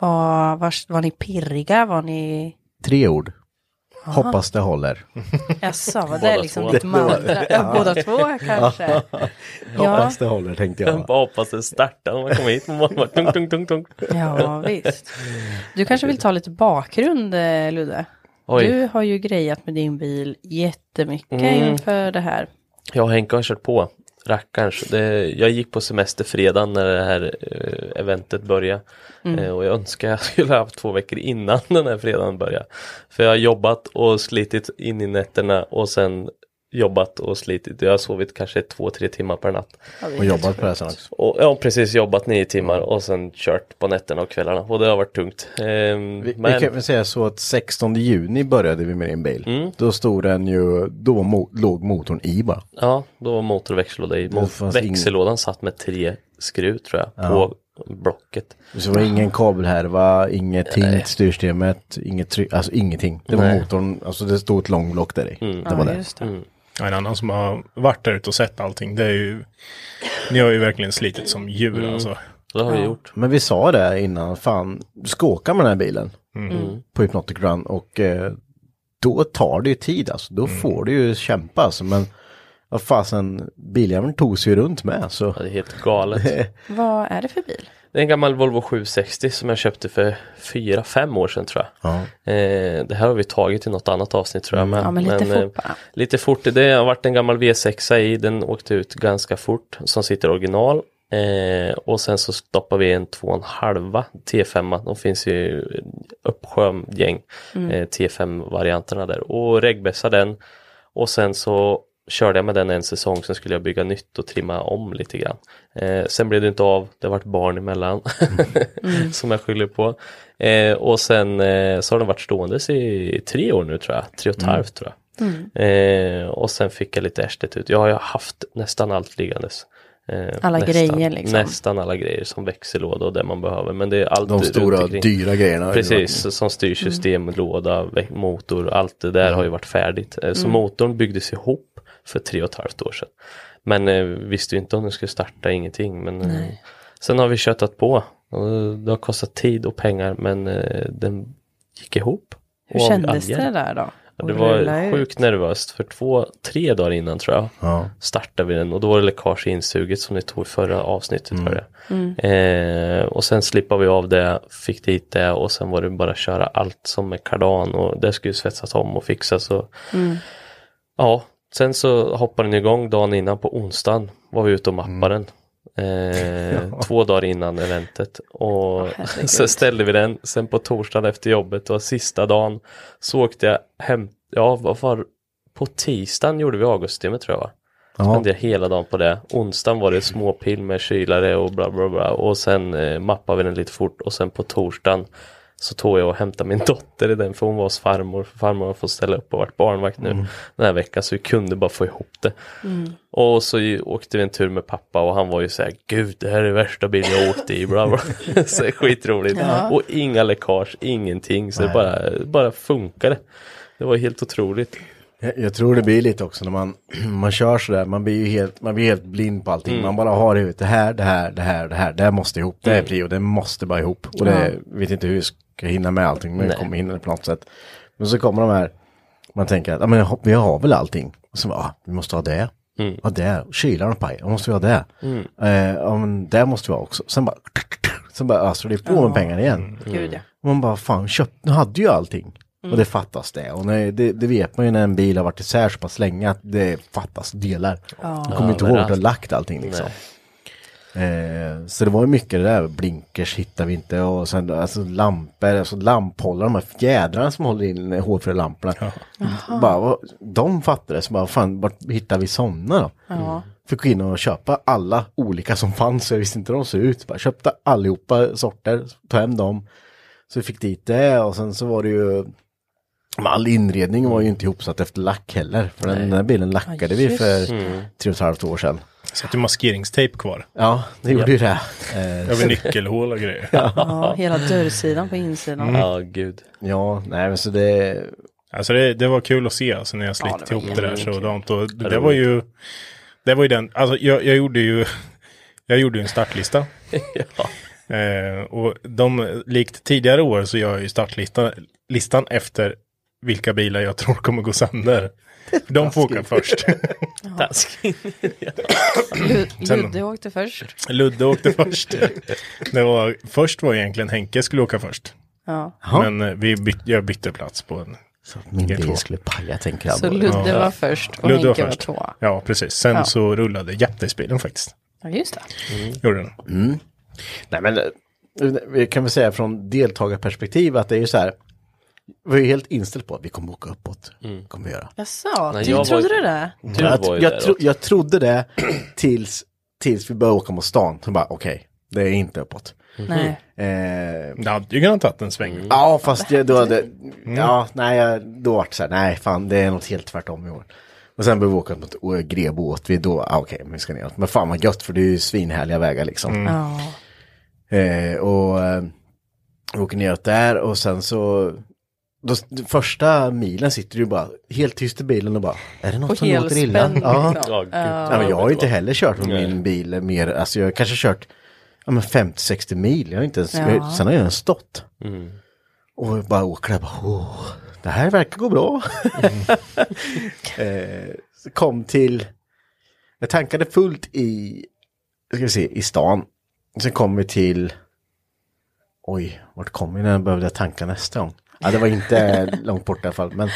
S2: Var, var, var ni pirriga? Var ni...
S3: Tre ord. Hoppas det håller.
S2: Jaså, var det liksom
S5: två.
S2: ditt mantra? Ja, båda två kanske? Ja,
S3: Hoppas det håller tänkte jag.
S5: Bara hoppas det startar när man kommer hit på morgonen. Tung, tung, tung, tung.
S2: ja, visst. Du kanske vill ta lite bakgrund, eh, Ludde?
S5: Oj.
S2: Du har ju grejat med din bil jättemycket
S5: Mm.
S2: inför det här.
S5: Jag och Henke har kört på. Rackarns. Det, jag gick på semester fredagen när det här eh, eventet började. Eh, och jag önskar jag skulle ha haft två veckor innan den här fredagen började. För jag har jobbat och slitit in i nätterna och sen jobbat och slitit. Jag har sovit kanske två, tre timmar per natt.
S3: Och jobbat på det sen också.
S5: Och har precis jobbat nio timmar och sen kört på nätterna och kvällarna. Och det har varit tungt. Ehm,
S3: Vi,
S5: men
S3: vi kan väl säga så att 16 juni började vi med din bil.
S5: Mm.
S3: Då stod den ju, då mo låg motorn i bara.
S5: ja, då var motor och växellåda i. Växellådan satt med tre skruv tror jag på blocket.
S3: Så det var ingen kabelhärva, inget ting, styrsystemet, inget tryck, alltså ingenting. Det var
S5: Nej.
S3: motorn, alltså det stod ett långblock där i. Det var
S2: Ja,
S3: det.
S2: just det.
S6: Ja, En annan som har varit där ute och sett allting, det är ju, ni har ju verkligen slitit som djur alltså.
S5: Så det har vi gjort.
S3: Men vi sa det innan, fan, du ska åka med den här bilen på Hypnotic Run och eh, då tar det ju tid alltså. Då får du ju kämpa alltså. Men vad fasen, biljäveln tog sig ju runt med så.
S5: Ja, det är helt galet. <laughs>
S2: Vad är det för bil?
S5: Det är en gammal Volvo 760 som jag köpte för fyra, fem år sedan tror jag.
S3: Ja.
S5: Eh, det här har vi tagit i något annat avsnitt tror jag. Men,
S2: Ja, men lite
S5: eh,
S2: fort bara.
S5: Lite fort, det har varit en gammal V6 i, den åkte ut ganska fort som sitter original. Eh, och sen så stoppar vi en 2,5 T5, de finns ju uppsjö gäng eh, T5-varianterna där. Och regbässa den. Och sen så körde jag med den en säsong, sen skulle jag bygga nytt och trimma om lite grann. Eh, sen blev det inte av, det har varit barn emellan <laughs> som jag skyller på. Eh, och sen eh, så har den varit ståendes i tre år nu tror jag, tre och ett halvt tror jag. Eh, och sen fick jag lite ärstet ut. Jag har haft nästan allt liggandes. Eh,
S2: Alla
S5: nästan,
S2: grejer, liksom.
S5: Nästan alla grejer som växellåda och det man behöver. Men det är allt
S3: De stora dyra grejerna.
S5: Precis, som styrsystem, låda, vä- motor, allt det där har ju varit färdigt. Eh, Så motorn byggdes ihop för tre och ett halvt år sedan. Men eh, visste ju inte om den skulle starta, ingenting. Men eh, sen har vi köttat på. Och det har kostat tid och pengar men eh, den gick ihop.
S2: Hur kändes det där då?
S5: Ja, Det var
S2: ut?
S5: sjukt nervöst för två, tre dagar innan tror jag
S3: Ja.
S5: startade vi den och då var det läckage i insuget som ni tog i förra avsnittet. Var det.
S2: Mm.
S5: Eh, och sen slippade vi av det, fick dit det och sen var det bara att köra allt som är kardan och det skulle svetsas om och fixas. Och,
S2: Mm.
S5: Ja, sen så hoppade den igång dagen innan på onsdagen var vi ute och mappade den. Eh, <laughs> Två dagar innan eventet och <laughs>
S2: herregud.
S5: så ställde vi den. Sen på torsdagen efter jobbet, var sista dagen, så åkte jag hem. Ja, vad var På tisdagen gjorde vi avgassystemet tror jag va?
S3: Ja.
S5: Spenderade jag hela dagen på det. Onsdagen var det småpill med kylare och bla bla bla. Och sen eh, mappade vi den lite fort. Och sen på torsdagen så tog jag och hämtade min <laughs> dotter i den. För hon var hos farmor. För farmor har fått ställa upp och varit barnvakt nu den här veckan. Så vi kunde bara få ihop det. Och så åkte vi en tur med pappa och han var ju så här, gud det här är värsta bilen jag åkte i, bla bla. <laughs> så skitroligt. Och inga läckage, ingenting. Så det bara, bara funkade. Det var helt otroligt.
S3: Jag, jag tror det blir lite också när man, <clears throat> man kör sådär, man blir ju helt, man blir helt blind på allting. Man bara har i huvudet, det här, det här, det här, det här, det här måste ihop, det är prio, det måste bara ihop. Och det, vet inte hur jag ska hinna med allting, men jag
S5: Nej.
S3: kommer hinna det på något sätt. Men så kommer de här, man tänker att, ja men vi har väl allting. Och så bara, ah, vi måste ha det. Ja, det, kylaren paj, då måste vi ha det. Eh, ja men det måste vi ha också. Sen bara, <clears throat> sen bara öser det på med pengar igen. Och man bara, fan, köpt, nu hade ju allting. Och det fattas det. Och när, det, det vet man ju när en bil har varit isär så pass länge att det fattas delar. Du kommer inte
S5: men
S3: ihåg att du har lagt allting liksom. Eh, så det var ju mycket det där, blinkers hittar vi inte och sen alltså lampor, alltså lamphållare, de här fjädrarna som håller in hårfrölamporna. Bara, vad- de fattade så bara, fan, vart hittar vi sådana då?
S2: Ja.
S3: Fick gå in och köpa alla olika som fanns, jag visste inte hur de såg ut. Bara köpte allihopa sorter, tog hem dem. Så vi fick dit det och sen så var det ju men all inredning var ju inte ihopsatt efter lack heller. För den, den här bilen lackade vi för tre och ett halvt år sedan.
S6: Satt ju maskeringstejp kvar.
S3: Ja, det gjorde ju det. Eh,
S6: Över nyckelhål och grejer.
S2: Ja, <laughs> hela dörrsidan på insidan.
S5: Ja, gud.
S3: ja, nej men så det...
S6: Alltså det, det var kul att se alltså, när jag slickade
S2: det var
S6: ihop det där sådant. Och det, det var ju, det var ju den, alltså jag, jag gjorde ju, jag gjorde ju en startlista. <laughs>
S5: Ja.
S6: Eh, och de, likt tidigare år så gör jag ju startlistan listan efter vilka bilar jag tror kommer gå sönder. De får åka först. <laughs> <laughs>
S5: Taskigt.
S2: Ludde åkte först.
S6: Ludde åkte först. Det var, först var egentligen Henke skulle åka först.
S2: Ja.
S6: Men eh, vi byt, jag bytte plats på en.
S3: Så min
S6: G2.
S3: bil skulle paja tänker jag.
S2: Så. Ludde
S6: Ja.
S2: var först och
S6: Ludde var
S2: Henke var
S6: först.
S2: tvåa.
S6: Ja, precis. Sen
S2: Ja.
S6: så rullade Japdays-bilen faktiskt.
S2: Ja, just det.
S6: Gjorde den.
S3: Nej men eh, vi kan väl säga från deltagarperspektiv att det är ju så här. Vi är helt inställt på att vi kommer åka uppåt. Kommer vi göra.
S2: Jaså,
S5: Nej,
S2: du
S5: jag var-
S2: trodde du det?
S5: Du
S3: jag,
S5: var ju
S3: jag, tro, jag trodde det <clears throat> tills, tills vi började åka mot stan. Så bara okej, det är inte uppåt.
S2: Nej.
S3: Eh,
S6: Det hade ju kunnat tagit en sväng.
S3: Ja, fast jag, då hade, ja, nej, jag- då var det så här, nej, fan, det är något helt tvärtom i år. Och sen började vi åka mot Grebo åt vi då, ah, okej, men vi ska neråt. Men fan vad gött, för det är ju svinhärliga vägar liksom.
S2: Ja.
S3: Eh, och eh, vi åker neråt där och sen så, då, första milen sitter du bara helt tyst i bilen och bara, är det något
S2: Och
S3: som låter illa? Ja.
S2: liksom.
S5: Ja.
S3: Ja, men jag har ju inte heller kört med
S5: Nej.
S3: min bil mer, alltså jag har kanske kört ja, men 50-60 mil, jag har inte ens,
S2: Ja.
S3: sen har jag ens stått.
S5: Mm.
S3: Och jag bara åker där, bara, det här verkar gå bra. <laughs> eh, så kom till, jag tankade fullt i, ska vi se, i stan. Sen kom vi till, oj, vart kom vi när jag behövde tanka nästa gång? Ja, det var inte <laughs> långt bort i alla fall, men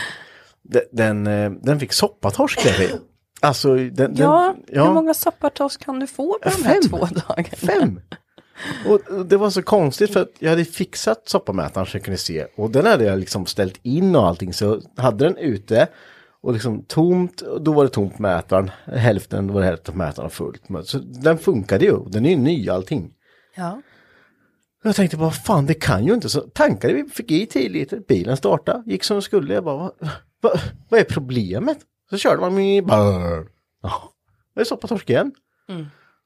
S3: de- den, eh, den fick soppatorsk där i. Alltså, den,
S2: Ja,
S3: den,
S2: hur många soppatorsk kan du få på de här
S3: Fem.
S2: två dagarna?
S3: Fem! Och det var så konstigt för att jag hade fixat soppamätaren så jag kunde se. Och den hade jag liksom ställt in och allting. Så hade den ute. Och liksom tomt, och då var det tomt mätaren. Hälften var det hälften mätaren fullt. Så den funkade ju. Den är ju ny allting.
S2: Ja.
S3: Jag tänkte bara, fan det kan ju inte. Så tankade vi, fick i 10 liter, bilen startade, gick som den skulle. Jag bara, vad, vad, vad är problemet? Så körde man med bara, ja, det är soppatorsk igen.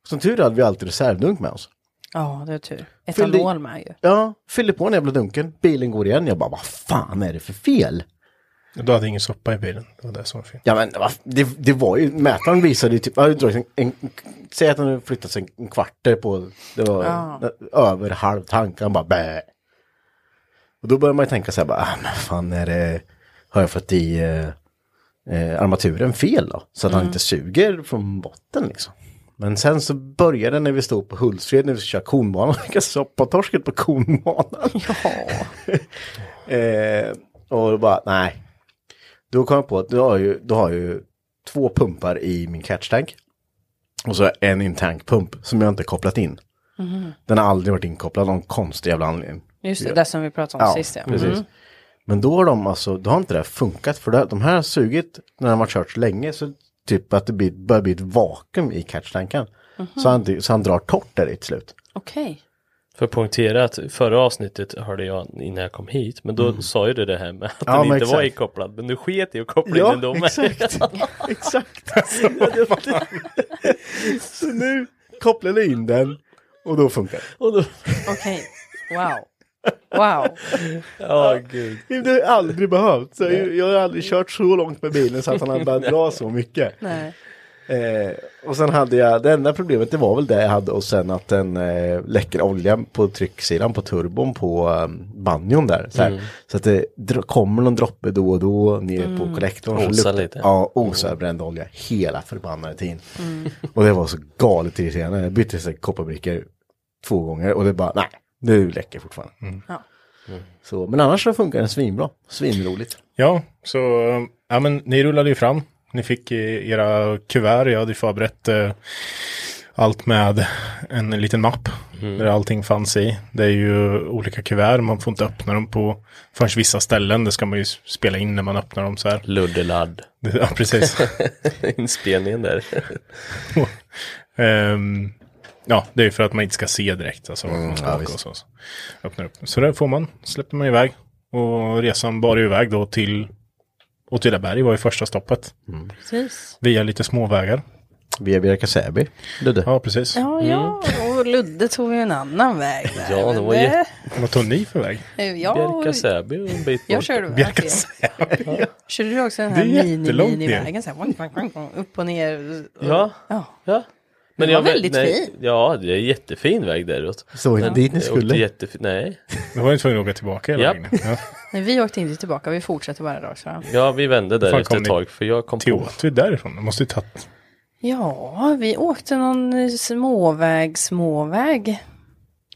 S3: Som tur hade vi alltid reservdunk med oss.
S2: ja, det är tur. Etanol med ju.
S3: Ja, fyllde på den jävla dunken, bilen går igen. Jag bara, vad fan är det för fel?
S6: Du hade ingen soppa i bilen. Det var det som var fel.
S3: Ja men det, det var ju, mätaren visade ju typ, en, en, säg att han hade flyttat sig en kvarter på, det var
S2: Ja.
S3: över halv tank, han bara bä. Och då börjar man ju tänka så här, bara, ah, men fan är det, har jag fått i eh, eh, armaturen fel då? Så att han inte suger från botten liksom. Men sen så började det när vi stod på Hultsfred när vi skulle köra konbanan. Vilka <laughs> soppatorsket på konbanan. <laughs> eh, och då bara, nej. Då kom jag på att du har ju, du har ju två pumpar i min catchtank. Och så en intankpump som jag inte kopplat in. Den har aldrig varit inkopplad av någon konstig jävla anledning.
S2: Just det, det som vi pratade om sist ja.
S3: precis.
S2: Mm.
S3: Men då har de alltså, då har inte det här funkat för det, de här har sugit när de har kört så länge så typ att det blir, börjar bli ett vakuum i catchtanken. Så, han, så han drar torrt där i till slut.
S2: Okej.
S5: För att poängtera att förra avsnittet hörde jag innan jag kom hit, men då sa ju du det här med att
S3: Ja,
S5: den inte var
S3: exakt.
S5: inkopplad, men du sket i att koppla in den då med.
S3: exakt. <laughs> exakt. så nu kopplar jag in den och då funkar det.
S5: Och då,
S2: Okej. Wow. Wow.
S5: ja gud.
S3: Det har jag aldrig behövt. Så jag, jag har aldrig kört så långt med bilen så att han har börjat <laughs> dra så mycket.
S2: Nej.
S3: Eh, och sen hade jag, det enda problemet det var väl det jag hade och sen att den eh, läcker olja på trycksidan på turbon på um, banjon där. Så, här. så att det kommer någon droppe då och då ner på kollektorn. så
S5: Osar
S3: luktar-
S5: lite.
S3: Ja, osar bränd olja hela förbannade tiden. Och det var så galet irriterande. Jag bytte så kopparbrickor två gånger och det bara, nej, det läcker fortfarande.
S2: Ja.
S3: Så, men annars så funkar den svinbra. Svinroligt.
S6: Ja, så ja, men ni rullade ju fram. Ni fick era kuvert. Jag hade ju förberett eh, allt med en liten mapp där allting fanns i. Det är ju olika kuvert, man får inte öppna dem på förrän vissa ställen. Det ska man ju spela in när man öppnar dem så här.
S5: Luddeladd.
S6: Ja, precis. <laughs>
S5: Inspelningen där. <laughs>
S6: Ehm, ja, det är för att man inte ska se direkt. Alltså, ska
S3: ja,
S6: och så, så. Öppnar upp. Så där får man, släpper man iväg. Och resan bar ju iväg då till Åtvidaberg var ju första stoppet.
S2: Precis.
S6: Via lite småvägar.
S3: Via Bjärka-Säby. Ludde.
S6: Ja, precis.
S2: Ja, ja, och Ludde tog ju en annan väg där.
S5: Ja, det var jätte-
S6: Vad tog ni för väg?
S2: Ja,
S5: Bjärka-Säby och en bit
S2: jag
S5: bort.
S2: körde
S6: Bjärka
S2: verkligen. Körde du också den
S6: Det
S2: här mini-mini-vägen? Upp och ner.
S5: Ja,
S2: Ja.
S5: ja.
S2: Den var väldigt fin.
S5: Ja, det är en jättefin väg däråt.
S3: Så inte dit ni
S5: Jag
S3: skulle.
S5: Jättefin, nej.
S6: Då var ni tvungna att åka tillbaka hela vägen. Ja. <laughs>
S2: Nej, vi åkte inte tillbaka, vi fortsatte bara rakt fram.
S5: Ja, vi vände där
S6: fan
S5: efter ett tag för jag kom
S6: Till
S5: på.
S6: Åtvid därifrån. Det måste ju tagit...
S2: Ja, vi åkte någon eh, småväg, småväg.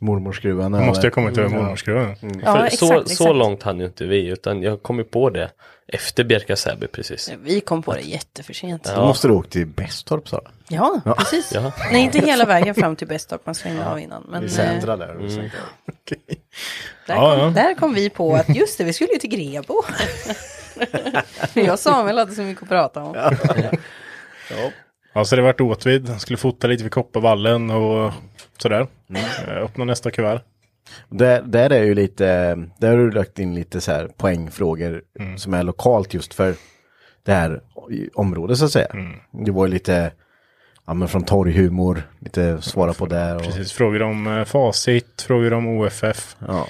S3: Mormorsskruvan.
S6: Då måste jag komma till
S3: Ja.
S6: mormorsskruvan.
S2: Ja,
S5: För
S2: exakt,
S5: så,
S2: exakt.
S5: så långt hann ju inte vi, utan jag kom ju på det efter Bjärka-Säby precis.
S2: Vi kom på det jätteförsent.
S3: Då måste du åka till Bästorp sa du.
S2: Ja, precis.
S5: Ja.
S2: Nej, inte hela vägen fram till Bästorp, man svängde av innan. Men
S3: I
S2: eh,
S3: Sätra där.
S5: Mm.
S3: Mm.
S2: där,
S6: Ja,
S2: kom,
S6: ja.
S2: där kom vi på att just det, vi skulle ju till Grebo. <laughs> Jag och Samuel hade så mycket att prata om.
S6: Ja, så det vart Åtvid. Skulle fota lite vid Kopparvallen och sådär. Eh, Öppna nästa kuvert.
S3: Där, där är ju lite, där har du lagt in lite så här poängfrågor som är lokalt just för det här området så att säga. Det var ju lite, ja men från torghumor, lite svara på där. Och,
S6: Precis, frågor om eh, Facit, frågor om OFF.
S3: ja.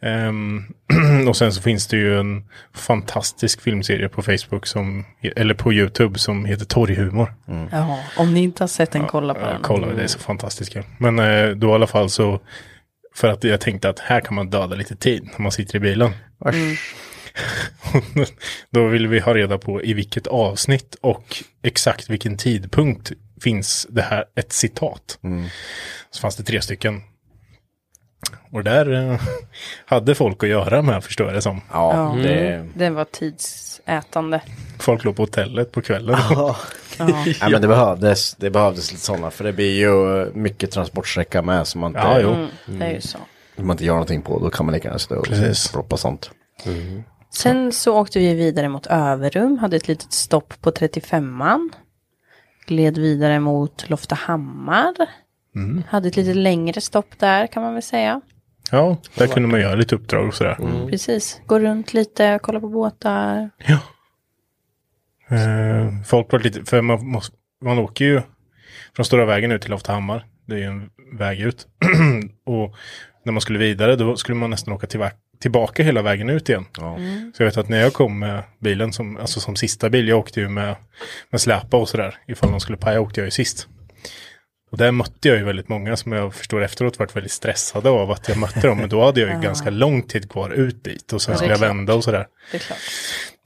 S6: Ehm, <clears throat> och sen så finns det ju en fantastisk filmserie på Facebook som, eller på YouTube som heter Torghumor.
S2: Ja, om ni inte har sett den, kolla på
S6: Ja,
S2: den.
S6: kolla, det är så fantastiskt kul. Men eh, då i alla fall så, för att jag tänkte att här kan man döda lite tid när man sitter i bilen. <laughs> då vill vi ha reda på i vilket avsnitt och exakt vilken tidpunkt finns det här ett citat. Så fanns det tre stycken. Och där eh, <laughs> hade folk att göra med förstår jag det som.
S3: Ja,
S2: Ja,
S3: det,
S2: den var tidsätande.
S6: Folk låg på hotellet på kvällen.
S2: Ja. <laughs>
S3: ja, men det behövdes, det behövdes lite sådana för det blir ju mycket transportsträcka med som man inte,
S6: Ja, jo.
S2: Mm, det är ju så.
S3: om man inte gör någonting på då kan man lika gärna stå och
S6: Precis.
S3: proppa sånt.
S2: Sen så åkte vi vidare mot Överum, hade ett litet stopp på 35an. Gled vidare mot Loftahammar. Hade ett lite längre stopp där kan man väl säga.
S6: Ja, där kunde man göra lite uppdrag och sådär.
S2: Precis, gå runt lite, kolla på båtar.
S6: Ja. Eh, folk var lite, för man, måste, man åker ju från Stora vägen ut till Loftahammar. Det är ju en väg ut. <clears throat> och när man skulle vidare då skulle man nästan åka tillbaka, tillbaka hela vägen ut igen. Så jag vet att när jag kom med bilen som, alltså som sista bil, jag åkte ju med, med släpa och sådär. Ifall de skulle paja åkte jag ju sist. Och där mötte jag ju väldigt många som jag förstår efteråt varit väldigt stressade av att jag mötte dem. Men då hade jag ju <laughs> ganska lång tid kvar ut dit och sen
S2: Ja,
S6: skulle jag vända och sådär.
S2: Det är klart.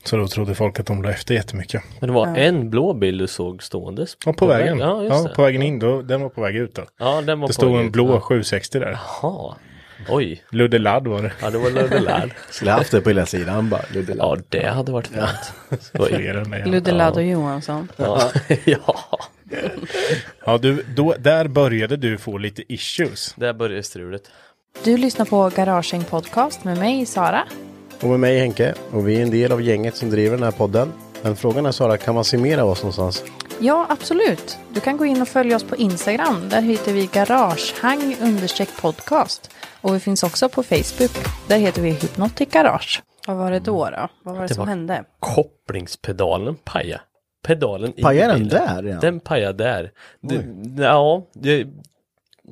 S6: Så då trodde folk att de la efter jättemycket.
S5: Men det var en blå bil du såg ståendes.
S6: Ja, på, vägen.
S5: Ja, just
S6: ja,
S5: det.
S6: på vägen in. Då, den var på väg ut då.
S5: Ja, den var
S6: Det
S5: på
S6: stod en
S5: ut.
S6: blå
S5: Ja.
S6: 760 där.
S5: Jaha. Oj.
S6: Ludde Ladd var det.
S5: Ja, det var Ludde
S3: Skulle haft det på hela sidan bara. Ludde
S5: Ja, det hade varit fint.
S2: Ludde Ladd och Johansson.
S5: Ja. <laughs> ja,
S6: Ja, du, då, där började du få lite issues.
S5: där började strulet.
S2: Du lyssnar på Garaging Podcast med mig, Sara.
S3: Och med mig Henke. Och vi är en del av gänget som driver den här podden. Men frågan är Sara, kan man se mer av oss någonstans?
S2: Ja, absolut. Du kan gå in och följa oss på Instagram. Där heter vi garagehang understreck podcast. Och vi finns också på Facebook. Där heter vi Hypnotic Garage. Vad var det då? då? Vad var det,
S5: Det
S2: som
S5: var-
S2: hände?
S5: Kopplingspedalen paja. Pedalen i
S3: Pajar den
S5: bilen.
S3: där? Ja.
S5: Den pajade där. Det, ja, det,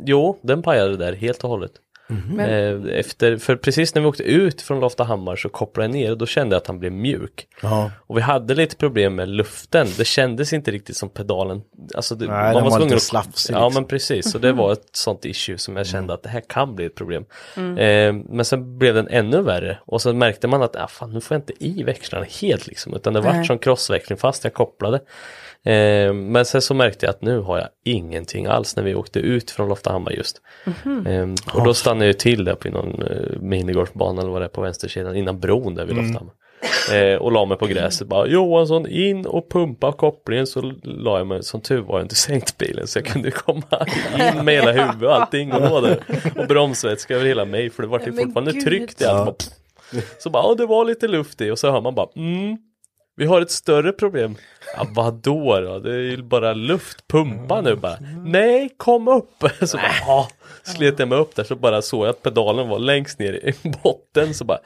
S5: jo, den pajade där helt och hållet. Eh, Efter, för precis när vi åkte ut från Loftahammar så kopplade jag ner och då kände jag att han blev mjuk.
S3: Ja.
S5: Och vi hade lite problem med luften. Det kändes inte riktigt som pedalen. Alltså det,
S3: Nej, den var
S5: tvungen
S3: lite slafsig,
S5: Ja
S3: liksom.
S5: men precis. Så det var ett sånt issue som jag kände att det här kan bli ett problem. Eh, men sen blev den ännu värre. Och så märkte man att ah, fan, nu får jag inte i växlarna helt liksom. Utan det
S2: Nej.
S5: vart som crossväxling fast jag kopplade. Eh, men sen så märkte jag att nu har jag ingenting alls när vi åkte ut från Loftahammar just. Eh, och då stannade jag till där på någon eh, minigolfbana eller vad det är på vänstersidan innan bron där vid Loftahammar. Eh, och la mig på gräset bara Johansson in och pumpa kopplingen så la jag mig, som tur var jag inte sänkt bilen så jag kunde komma in med hela huvudet och allting och låg där. Och bromsvätska över hela mig för det var ju fortfarande tryckt i allt. Så bara, ja det var lite luft i och så hör man bara mm, vi har ett större problem. Ja, vadå då? Det är ju bara luft. Pumpa nu bara. Nej, kom upp! <laughs> Så bara, ja, slet jag mig upp där så bara såg jag att pedalen var längst ner i botten. Så bara,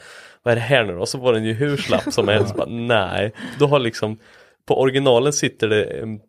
S5: vad är det här nu då? Så var den ju hur slapp som helst. Bara, nej, då har liksom på originalen sitter det en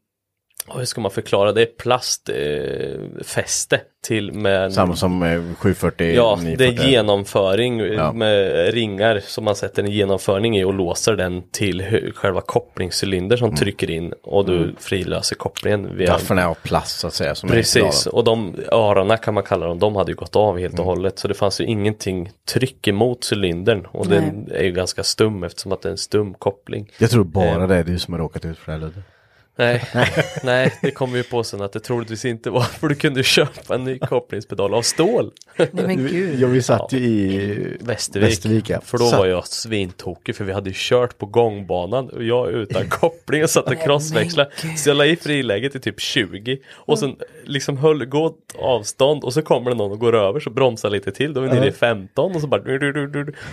S5: hur ska man förklara? Det är plastfäste eh, till med
S3: Samma som eh, 740
S5: Ja, det är
S3: 940.
S5: genomföring
S3: Ja.
S5: med ringar som man sätter en genomföring i och låser den till själva kopplingscylinder som trycker in och du frilöser kopplingen via
S3: Gaffeln är av plast så att säga. Som
S5: Precis, och de öronen kan man kalla dem, de hade ju gått av helt och hållet så det fanns ju ingenting tryck emot cylindern och den är ju ganska stum eftersom att det är en stum koppling.
S3: jag tror bara det är du som har råkat ut för det här Ludde. <laughs>
S5: Nej, nej, det kom vi på sen att det troligtvis inte var för du kunde köpa en ny kopplingspedal av stål.
S2: Nej men gud.
S3: Ja, vi satt ju i
S5: Västervik.
S3: Västervik ja.
S5: För då var jag svintokig för vi hade ju kört på gångbanan och jag utan koppling och satte crossväxlar. Så jag la i friläget i typ 20 och sen liksom höll gott avstånd och så kommer det någon och går över så bromsar lite till. Då är vi nere i 15 och så bara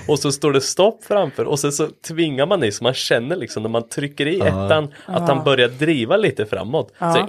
S5: och så står det stopp framför och sen så tvingar man i så man känner liksom när man trycker i ettan att han börjar driva lite framåt. Så,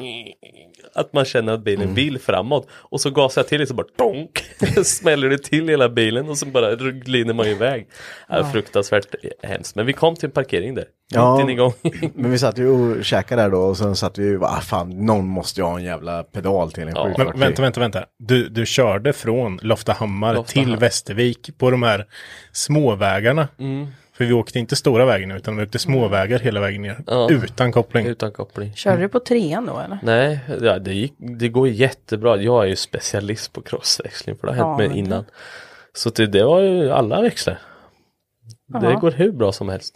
S5: att man känner att bilen vill framåt och så gasar jag till lite så bara donk <laughs> smäller det till hela bilen och så bara glider man iväg. Ja. Fruktansvärt hemskt. Men vi kom till en parkering där.
S3: Ja. <laughs> Men vi satt ju och käkade där då och sen satt vi ju, ah, fan, någon måste ju ha en jävla pedal till en
S5: Ja.
S3: 740.
S6: Men vänta, vänta, vänta. Du, du körde från Loftahammar
S5: Loftahammar.
S6: till Västervik på de här småvägarna.
S5: Mm.
S6: För vi åkte inte stora vägen utan vi åkte småvägar hela vägen ner.
S5: Ja.
S6: Utan koppling.
S5: Utan koppling.
S2: Körde du på trean då eller?
S5: Nej, ja, det, gick, det går jättebra. Jag är ju specialist på crossväxling för det har hänt
S2: Ja,
S5: mig innan. Så det, det var ju alla växlar. Det går hur bra som helst.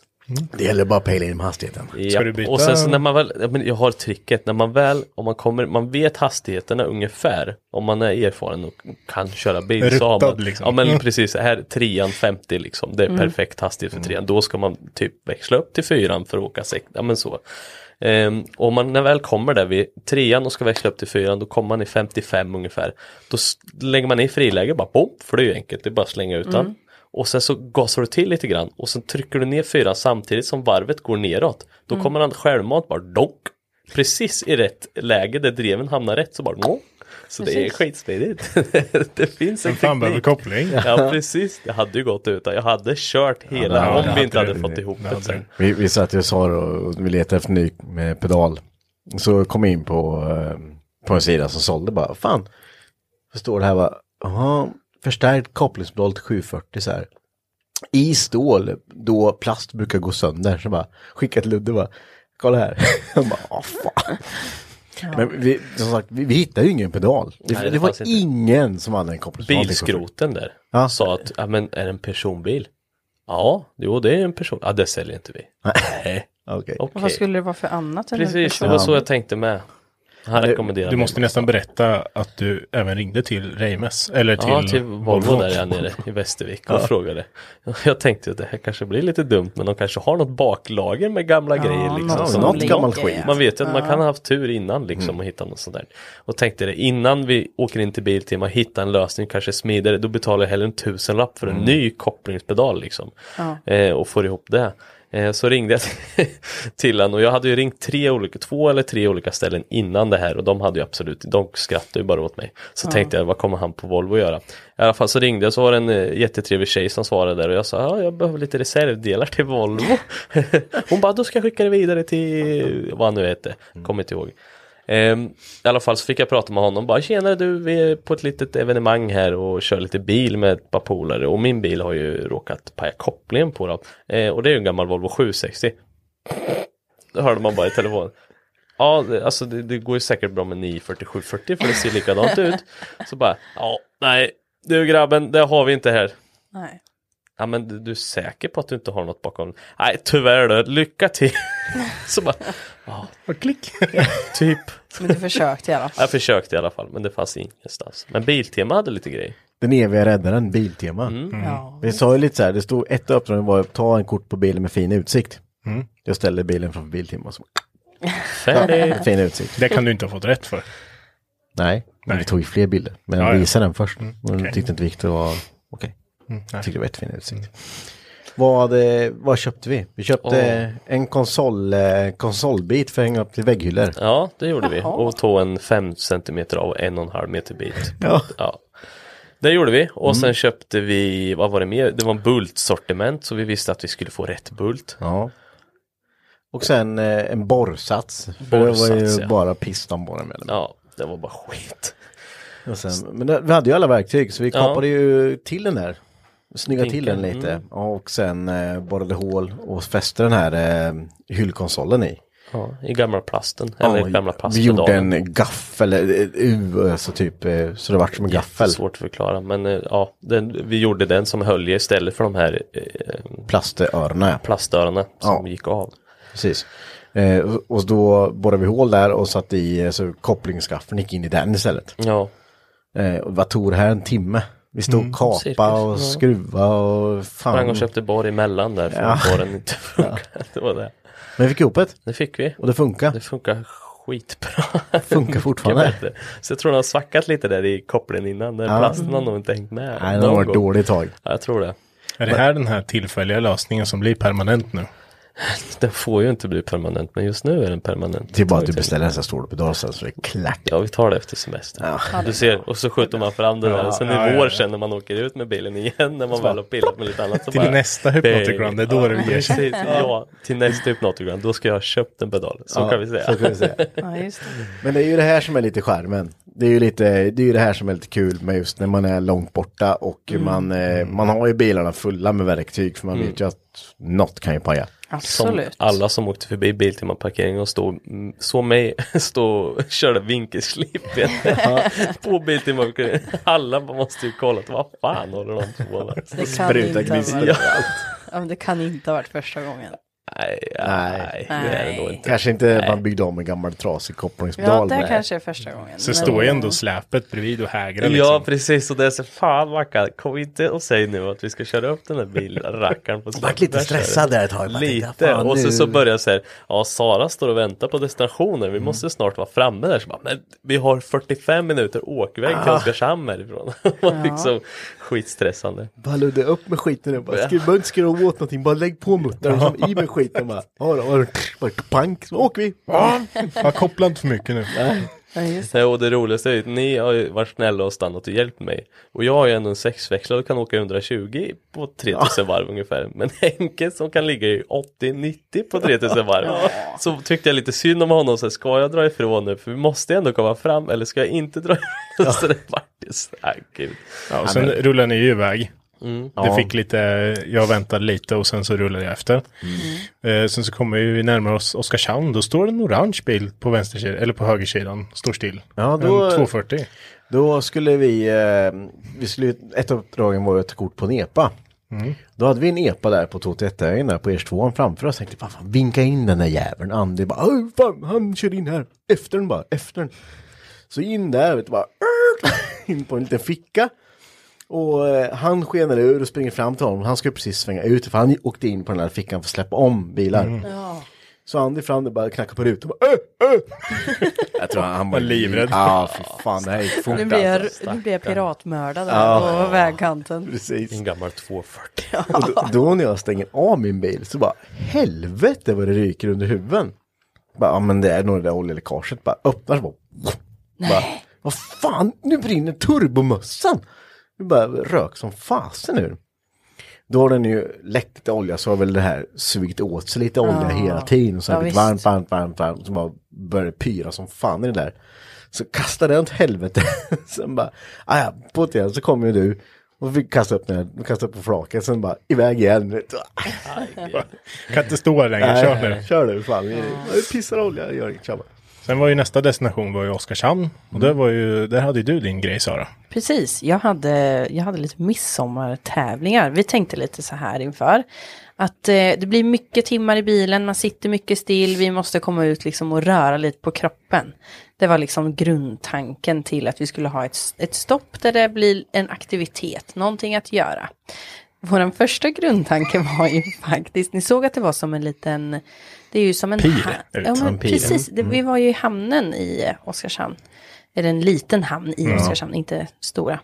S3: Det gäller bara att pejla in hastigheten.
S5: Ja.
S6: du byta?
S5: Och sen så när man väl, jag har tricket, när man väl, om man kommer, man vet hastigheterna ungefär, om man är erfaren och kan köra bil så har
S6: Ruttad,
S5: man,
S6: liksom.
S5: ja men
S6: Mm.
S5: precis, här trean 50 liksom, det är perfekt hastighet för trean, då ska man typ växla upp till fyran för att åka sex, ja men så. Ehm, och om man när väl kommer där vid trean och ska växla upp till fyran, då kommer man i 55 ungefär. Då lägger man i friläge bara bom, för det är ju enkelt, det är bara att slänga ut den. Och sen så gasar du till lite grann och sen trycker du ner fyran samtidigt som varvet går neråt. Då kommer han självmant bara donk. Precis i rätt läge där dreven hamnar rätt så bara donk. Så det är skitsmidigt. <laughs> det finns en
S6: fan behöver
S5: teknik.
S6: koppling?
S5: Ja precis, det hade ju gått utan jag hade kört hela
S6: Ja,
S5: om vi
S6: hade
S5: inte hade
S6: du.
S5: fått ihop
S6: Det hade
S5: sen.
S3: Vi, vi satt ju och sa då, och vi letade efter ny med pedal. Så kom jag in på, eh, på en sida som sålde bara, fan. Så står det här bara, förstärkt kopplingspedal till 740 så här. I stål, då plast brukar gå sönder. Så bara, skicka till Ludde bara, kolla här. <laughs> Jag bara, åh fan. Men vi, som sagt, vi, vi hittade ju ingen pedal. Det,
S5: Nej,
S3: det,
S5: det
S3: var
S5: inte.
S3: ingen som hade en 740.
S5: Bilskroten där
S3: Ja.
S5: sa att, ja men är det en personbil? Ja, jo det är en person. Ja det säljer inte vi. Nej, <laughs>
S3: Okej.
S5: okej.
S2: Och vad skulle det vara för annat? än en
S5: Precis, det var så jag tänkte med. Han rekommenderade
S6: Du
S5: mig.
S6: måste nästan berätta att du även ringde till Reimes. Eller till,
S5: Ja, till Volvo där jag nere i Västervik och frågade. Jag tänkte att det här kanske blir lite dumt men de kanske har något baklager med gamla grejer liksom.
S2: något
S5: som-
S3: något gammalt skit.
S5: Man vet ju att man kan ha haft tur innan liksom och hitta något sånt där. Och tänkte det, innan vi åker in till Biltema och hittar en lösning kanske smidigare, då betalar jag hellre en tusenlapp för en ny kopplingspedal liksom. Eh, och får ihop det. Eh, så ringde jag <laughs> till han och jag hade ju ringt tre olika, två eller tre olika ställen innan det här och de hade ju absolut, de skrattade ju bara åt mig. Så tänkte jag, vad kommer han på Volvo göra? I alla fall så ringde jag så var det en eh, jättetrevlig tjej som svarade där och jag sa, ja jag behöver lite reservdelar till Volvo. <laughs> Hon bara, då ska jag skicka det vidare till, vad han nu heter, kommer inte ihåg. Ehm, I alla fall så fick jag prata med honom, bara tjenare du, vi är på ett litet evenemang här och kör lite bil med ett par polare och min bil har ju råkat paja kopplingen på dem. Ehm, och det är ju en gammal Volvo 760. Det hörde man bara i telefon. Ja, det, alltså det, det går ju säkert bra med 94740 för det ser likadant ut. Så bara, ja, nej, du grabben, det har vi inte här.
S2: Nej.
S5: Ja men du, du är säker på att du inte har något bakom? Nej tyvärr då, lycka till. <laughs> Så bara, ja,
S6: Klick. <laughs>
S5: typ.
S2: Men du försökte i alla fall.
S5: Jag försökte i alla fall men det fanns ingenstans. Men Biltema hade lite grej.
S3: Den eviga räddaren, Biltema.
S5: Mm.
S2: Ja.
S3: Vi sa ju lite så här, det stod ett av uppdragen var att ta en kort på bilen med fin utsikt. Jag ställde bilen framför Biltema och så
S5: Färdig. <laughs>
S3: fin utsikt.
S6: Det kan du inte ha fått rätt för.
S3: Nej, men
S6: Nej.
S3: vi tog ju fler bilder. Men jag
S6: Ja, ja.
S3: visade den först. Och
S6: okej.
S3: tyckte inte Viktor var okej.
S6: Mm, nej.
S3: Tyckte det var jättefin utsikt. Vad, eh, vad köpte vi? Vi köpte en konsol, eh, konsolbit för att hänga upp till vägghyllor.
S5: Ja, det gjorde vi. Och tog en 5 cm av en och en halv meter bit. <laughs>
S3: Ja.
S5: Ja. Det gjorde vi och
S3: Mm.
S5: sen köpte vi, vad var det mer? Det var en bultsortiment så vi visste att vi skulle få rätt bult.
S3: Ja. Och sen eh, en borrsats. För det var ju
S5: Borrsats, ja.
S3: bara piston på den. Med.
S5: Ja, det var bara skit.
S3: Och sen, men det, vi hade ju alla verktyg så vi
S5: Ja.
S3: kapade ju till den där. Snyggade till den lite.
S5: mm.
S3: Och sen eh, borrade hål och fäste den här eh, hyllkonsolen i.
S5: Ja, i gamla plasten. Eller
S3: Ja,
S5: gamla
S3: vi gjorde
S5: plastpedalen.
S3: en gaffel, eh, U, alltså typ, eh, så det vart som en gaffel.
S5: Svårt att förklara men eh, ja, den, vi gjorde den som hölje istället för de här eh,
S3: Plastöronen, ja.
S5: plastöronen som
S3: Ja.
S5: gick av.
S3: Precis. Eh, och- då borrade vi hål där och satte i, eh, så kopplingsgaffeln gick in i den istället.
S5: Ja,
S3: Eh, och vad tog det här? En timme? Vi stod och kapa
S5: cirkus,
S3: och
S5: ja.
S3: skruva och fan.
S5: sprang och köpte borr emellan där för
S3: Ja.
S5: att borren inte funkade. <laughs> Det var det.
S3: Men vi fick ihop det
S5: Det fick vi.
S3: och det funkar.
S5: Det funkar skitbra. <laughs>
S3: Funkar fortfarande.
S5: Så jag tror den har svackat lite där i kopplingen innan. Den
S3: Ja.
S5: plasten har nog inte hängt med.
S3: Nej, den har varit dålig tag.
S5: Ja, jag tror det.
S6: Är det här den här tillfälliga lösningen som blir permanent nu? <laughs>
S5: Den får ju inte bli permanent, men just nu är den permanent.
S3: Det är bara att du beställer en sån här stor pedal sen så det är klack.
S5: Ja, vi tar det efter semestern. Du ser, och så skjuter man fram det där. Och sen i
S6: ja, ja,
S5: vår
S6: ja.
S5: sen när man åker ut med bilen igen, när man väl har pillat med lite annat. Så
S6: Till
S5: bara,
S6: nästa Hypnotic Run, det är då det ger sig. <laughs>
S5: Ja, till nästa Hypnotic Run, då ska jag ha köpt en pedal. Så
S3: Ja,
S5: kan vi säga.
S3: Så kan vi säga. <laughs>
S2: Ja, just det.
S3: Men det är ju det här som är lite skärmen. Det är ju lite, det är ju det här som är lite kul med just när man är långt borta och man, eh, man har ju bilarna fulla med verktyg för man vet ju att något kan ju paja.
S5: Som
S2: Absolut.
S5: alla som åkte förbi Biltema parkeringen och stod, såg mig <laughs> stå och körde vinkelslip <laughs> på Biltema parkeringen. Alla måste ju kolla, vad fan håller de på med?
S3: Spruta gnistor
S2: ja, det kan inte ha varit första gången.
S5: Nej,
S3: Nej.
S5: nej, det är det nog inte.
S3: Kanske inte man byggde om en gammal trasig
S2: Ja,
S3: kopplingspedal.
S2: det kanske är första gången.
S6: Så
S2: Men-
S6: står ju ändå släpet bredvid och hägrar
S5: Ja
S6: liksom.
S5: precis och det är så fan Mackan, kom inte och säg nu att vi ska köra upp den här bilrackaren på
S3: Jag <laughs> vart lite stressad där ett tag. Tänkte,
S5: Lite,
S3: fan,
S5: och så,
S3: nu-
S5: så börjar jag säga, ja Sara står och väntar på destinationen,
S3: Mm.
S5: vi måste snart vara framme där. Så bara, men vi har 45 minuter åkväg
S3: Ah.
S5: till Oskarshamn härifrån. <laughs> Liksom skitstressande.
S3: Bara ludda upp med skiten nu. Bara, ska, behöver inte skruva åt någonting. Bara lägg på muttern som <laughs> i med skiten. Bara, då, bara, pank, så åker vi.
S6: Ja, koppla inte för mycket nu.
S2: Ja,
S5: och det roligaste är att ni har ju varit snälla och stannat och hjälpt mig. Och jag har ju ändå en sexväxlare och kan åka 120 på 3000 varv ungefär. Men Henke som kan ligga i 80-90 på 3000 varv. Så tyckte jag lite synd om honom, så här, ska jag dra ifrån nu? För vi måste ändå komma fram, eller ska jag inte dra <laughs> ifrån? Så det vart ju så här, gud.
S6: Ja, och sen rullar ni ju iväg.
S5: Mm.
S6: Det
S3: Ja.
S6: fick lite, jag väntade lite och sen så rullade jag efter.
S5: Mm.
S6: Eh, sen så kommer vi närmare oss Oskarshamn, då står det en orange bil på vänstersidan, eller på högersidan, står still.
S3: Ja, då-
S6: En 240.
S3: Då skulle vi, eh, vi skulle, ett av uppdragen var att ta kort på en epa. Då hade vi en epa där på 231-vägen där på ERS2 framför oss. Tänkte, fan, fan, vinka in den där jäveln. Andy bara, "Åh, fan, han kör in här. Efter den bara, efter den. Så in där, vet du, bara, <laughs> in på en liten ficka. Och eh, han skenar ur och springer fram till honom. Han skulle precis svänga ut för han åkte in på den där fickan för att släppa om bilar. Så Andy fram och bara knackar på rutan och bara, äh, <laughs> äh. Jag tror han, han
S6: Var livrädd.
S3: Ja, för fan det här gick fort
S2: Nu blir jag,
S3: alltså.
S2: nu blir jag piratmördad där på vägkanten.
S3: Precis.
S5: En gammal 240.
S3: Och då, då när jag stänger av min bil så bara helvete vad det ryker under huven. Bara, ja men det är nog det där oljeläckaget. Bara öppnar så bara. bara vad fan, nu brinner turbomössan. Det bara rök som fasen ur. Då har den ju läckt lite olja så har väl det här sugit åt sig lite olja hela tiden. Och så
S2: Ja,
S3: har det blivit
S2: visst.
S3: varmt, varmt, varmt, varmt. Så bara började pyra som fan i det där. Så kastade jag åt helvete. <laughs> Sen bara, "Ah, ja, på ett igen så kommer ju du. Och fick kasta upp den, kasta upp på flaket, sen bara iväg igen.
S6: Kan inte stå här längre, kör nu.
S3: Kör du fan. Vi pissar olja, gör inget, kör bara.
S6: Sen var ju nästa destination var ju Oskarshamn. Och där, var ju, där hade ju du din grej Sara.
S2: Precis, jag hade, jag hade lite midsommartävlingar. Vi tänkte lite så här inför. Att eh, det blir mycket timmar i bilen, man sitter mycket still, vi måste komma ut liksom och röra lite på kroppen. Det var liksom grundtanken till att vi skulle ha ett, ett stopp där det blir en aktivitet, någonting att göra. Vår första grundtanke <laughs> var ju faktiskt, ni såg att det var som en liten, det är ju som en...
S6: Pir,
S2: ja, men precis, det, vi var ju i hamnen i Oskarshamn. Eller en liten hamn i Oskarshamn, inte stora.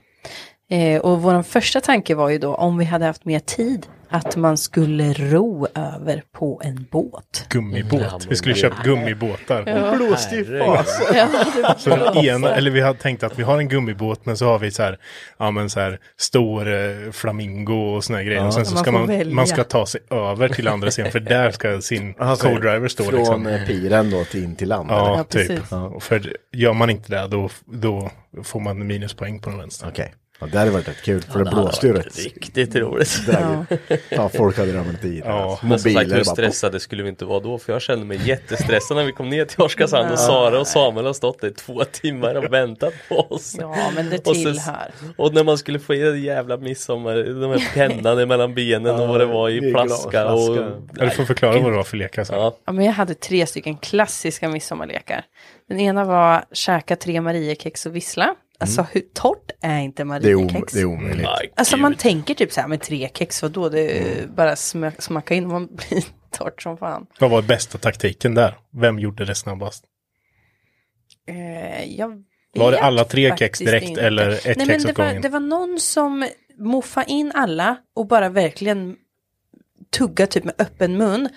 S2: Eh, och vår första tanke var ju då om vi hade haft mer tid att man skulle ro över på en båt.
S6: Gummibåt.
S5: Ja,
S6: vi skulle köpt gummibåtar.
S3: Blåste ju
S5: Herregud.
S3: fasen.
S2: Ja, <laughs>
S6: Så den ena, eller vi hade tänkt att vi har en gummibåt men så har vi så här, ja men så här stor eh, flamingo och såna här grejer. Och sen så
S2: Man
S6: ska man,
S2: välja.
S6: man ska ta sig över till andra sidan för där ska sin <laughs>
S3: Alltså,
S6: co-driver stå
S3: Från
S6: liksom.
S3: piren då till in till land.
S6: Ja,
S2: Ja,
S6: typ.
S2: precis.
S6: Och För gör man inte det då, då får man minuspoäng på den vänster.
S3: Okej. Ja, det hade varit rätt kul för det
S5: Det
S3: blåste ju rätt.
S5: Riktigt roligt. <laughs>
S2: Ja.
S3: Ja, folk hade ramlat i.
S6: Ja,
S5: Men som sagt,
S3: Mobiler
S5: hur stressade skulle vi inte vara då? För jag kände mig jättestressad när vi kom ner till Oskarshamn och Sara och Samuel har stått där i två timmar och väntat på oss.
S2: Ja, men det
S5: Och så-
S2: tillhör.
S5: Och när man skulle få i den jävla midsommar, de här pennan mellan benen och vad det var i flaska och...
S6: Ja, du får förklara vad det var för lekar sen.
S5: Ja,
S2: Ja, men jag hade tre stycken klassiska midsommarlekar. Den ena var käka tre Mariekex och vissla. Alltså hur torrt är inte
S3: Mm. Det är, om,
S2: Mariekex?
S3: det är omöjligt.
S5: nej,
S2: Alltså
S5: gud.
S2: man tänker typ så här med tre kex, och då det
S3: Mm.
S2: bara sma- smacka in och man <laughs> blir torrt som fan.
S6: Vad var bästa taktiken där? Vem gjorde det snabbast?
S2: Eh, jag
S6: Var det alla tre kex direkt
S2: inte.
S6: eller ett
S2: Nej,
S6: kex
S2: men det
S6: åt
S2: var,
S6: gången?
S2: det var någon som moffade in alla och bara verkligen tugga typ med öppen mun.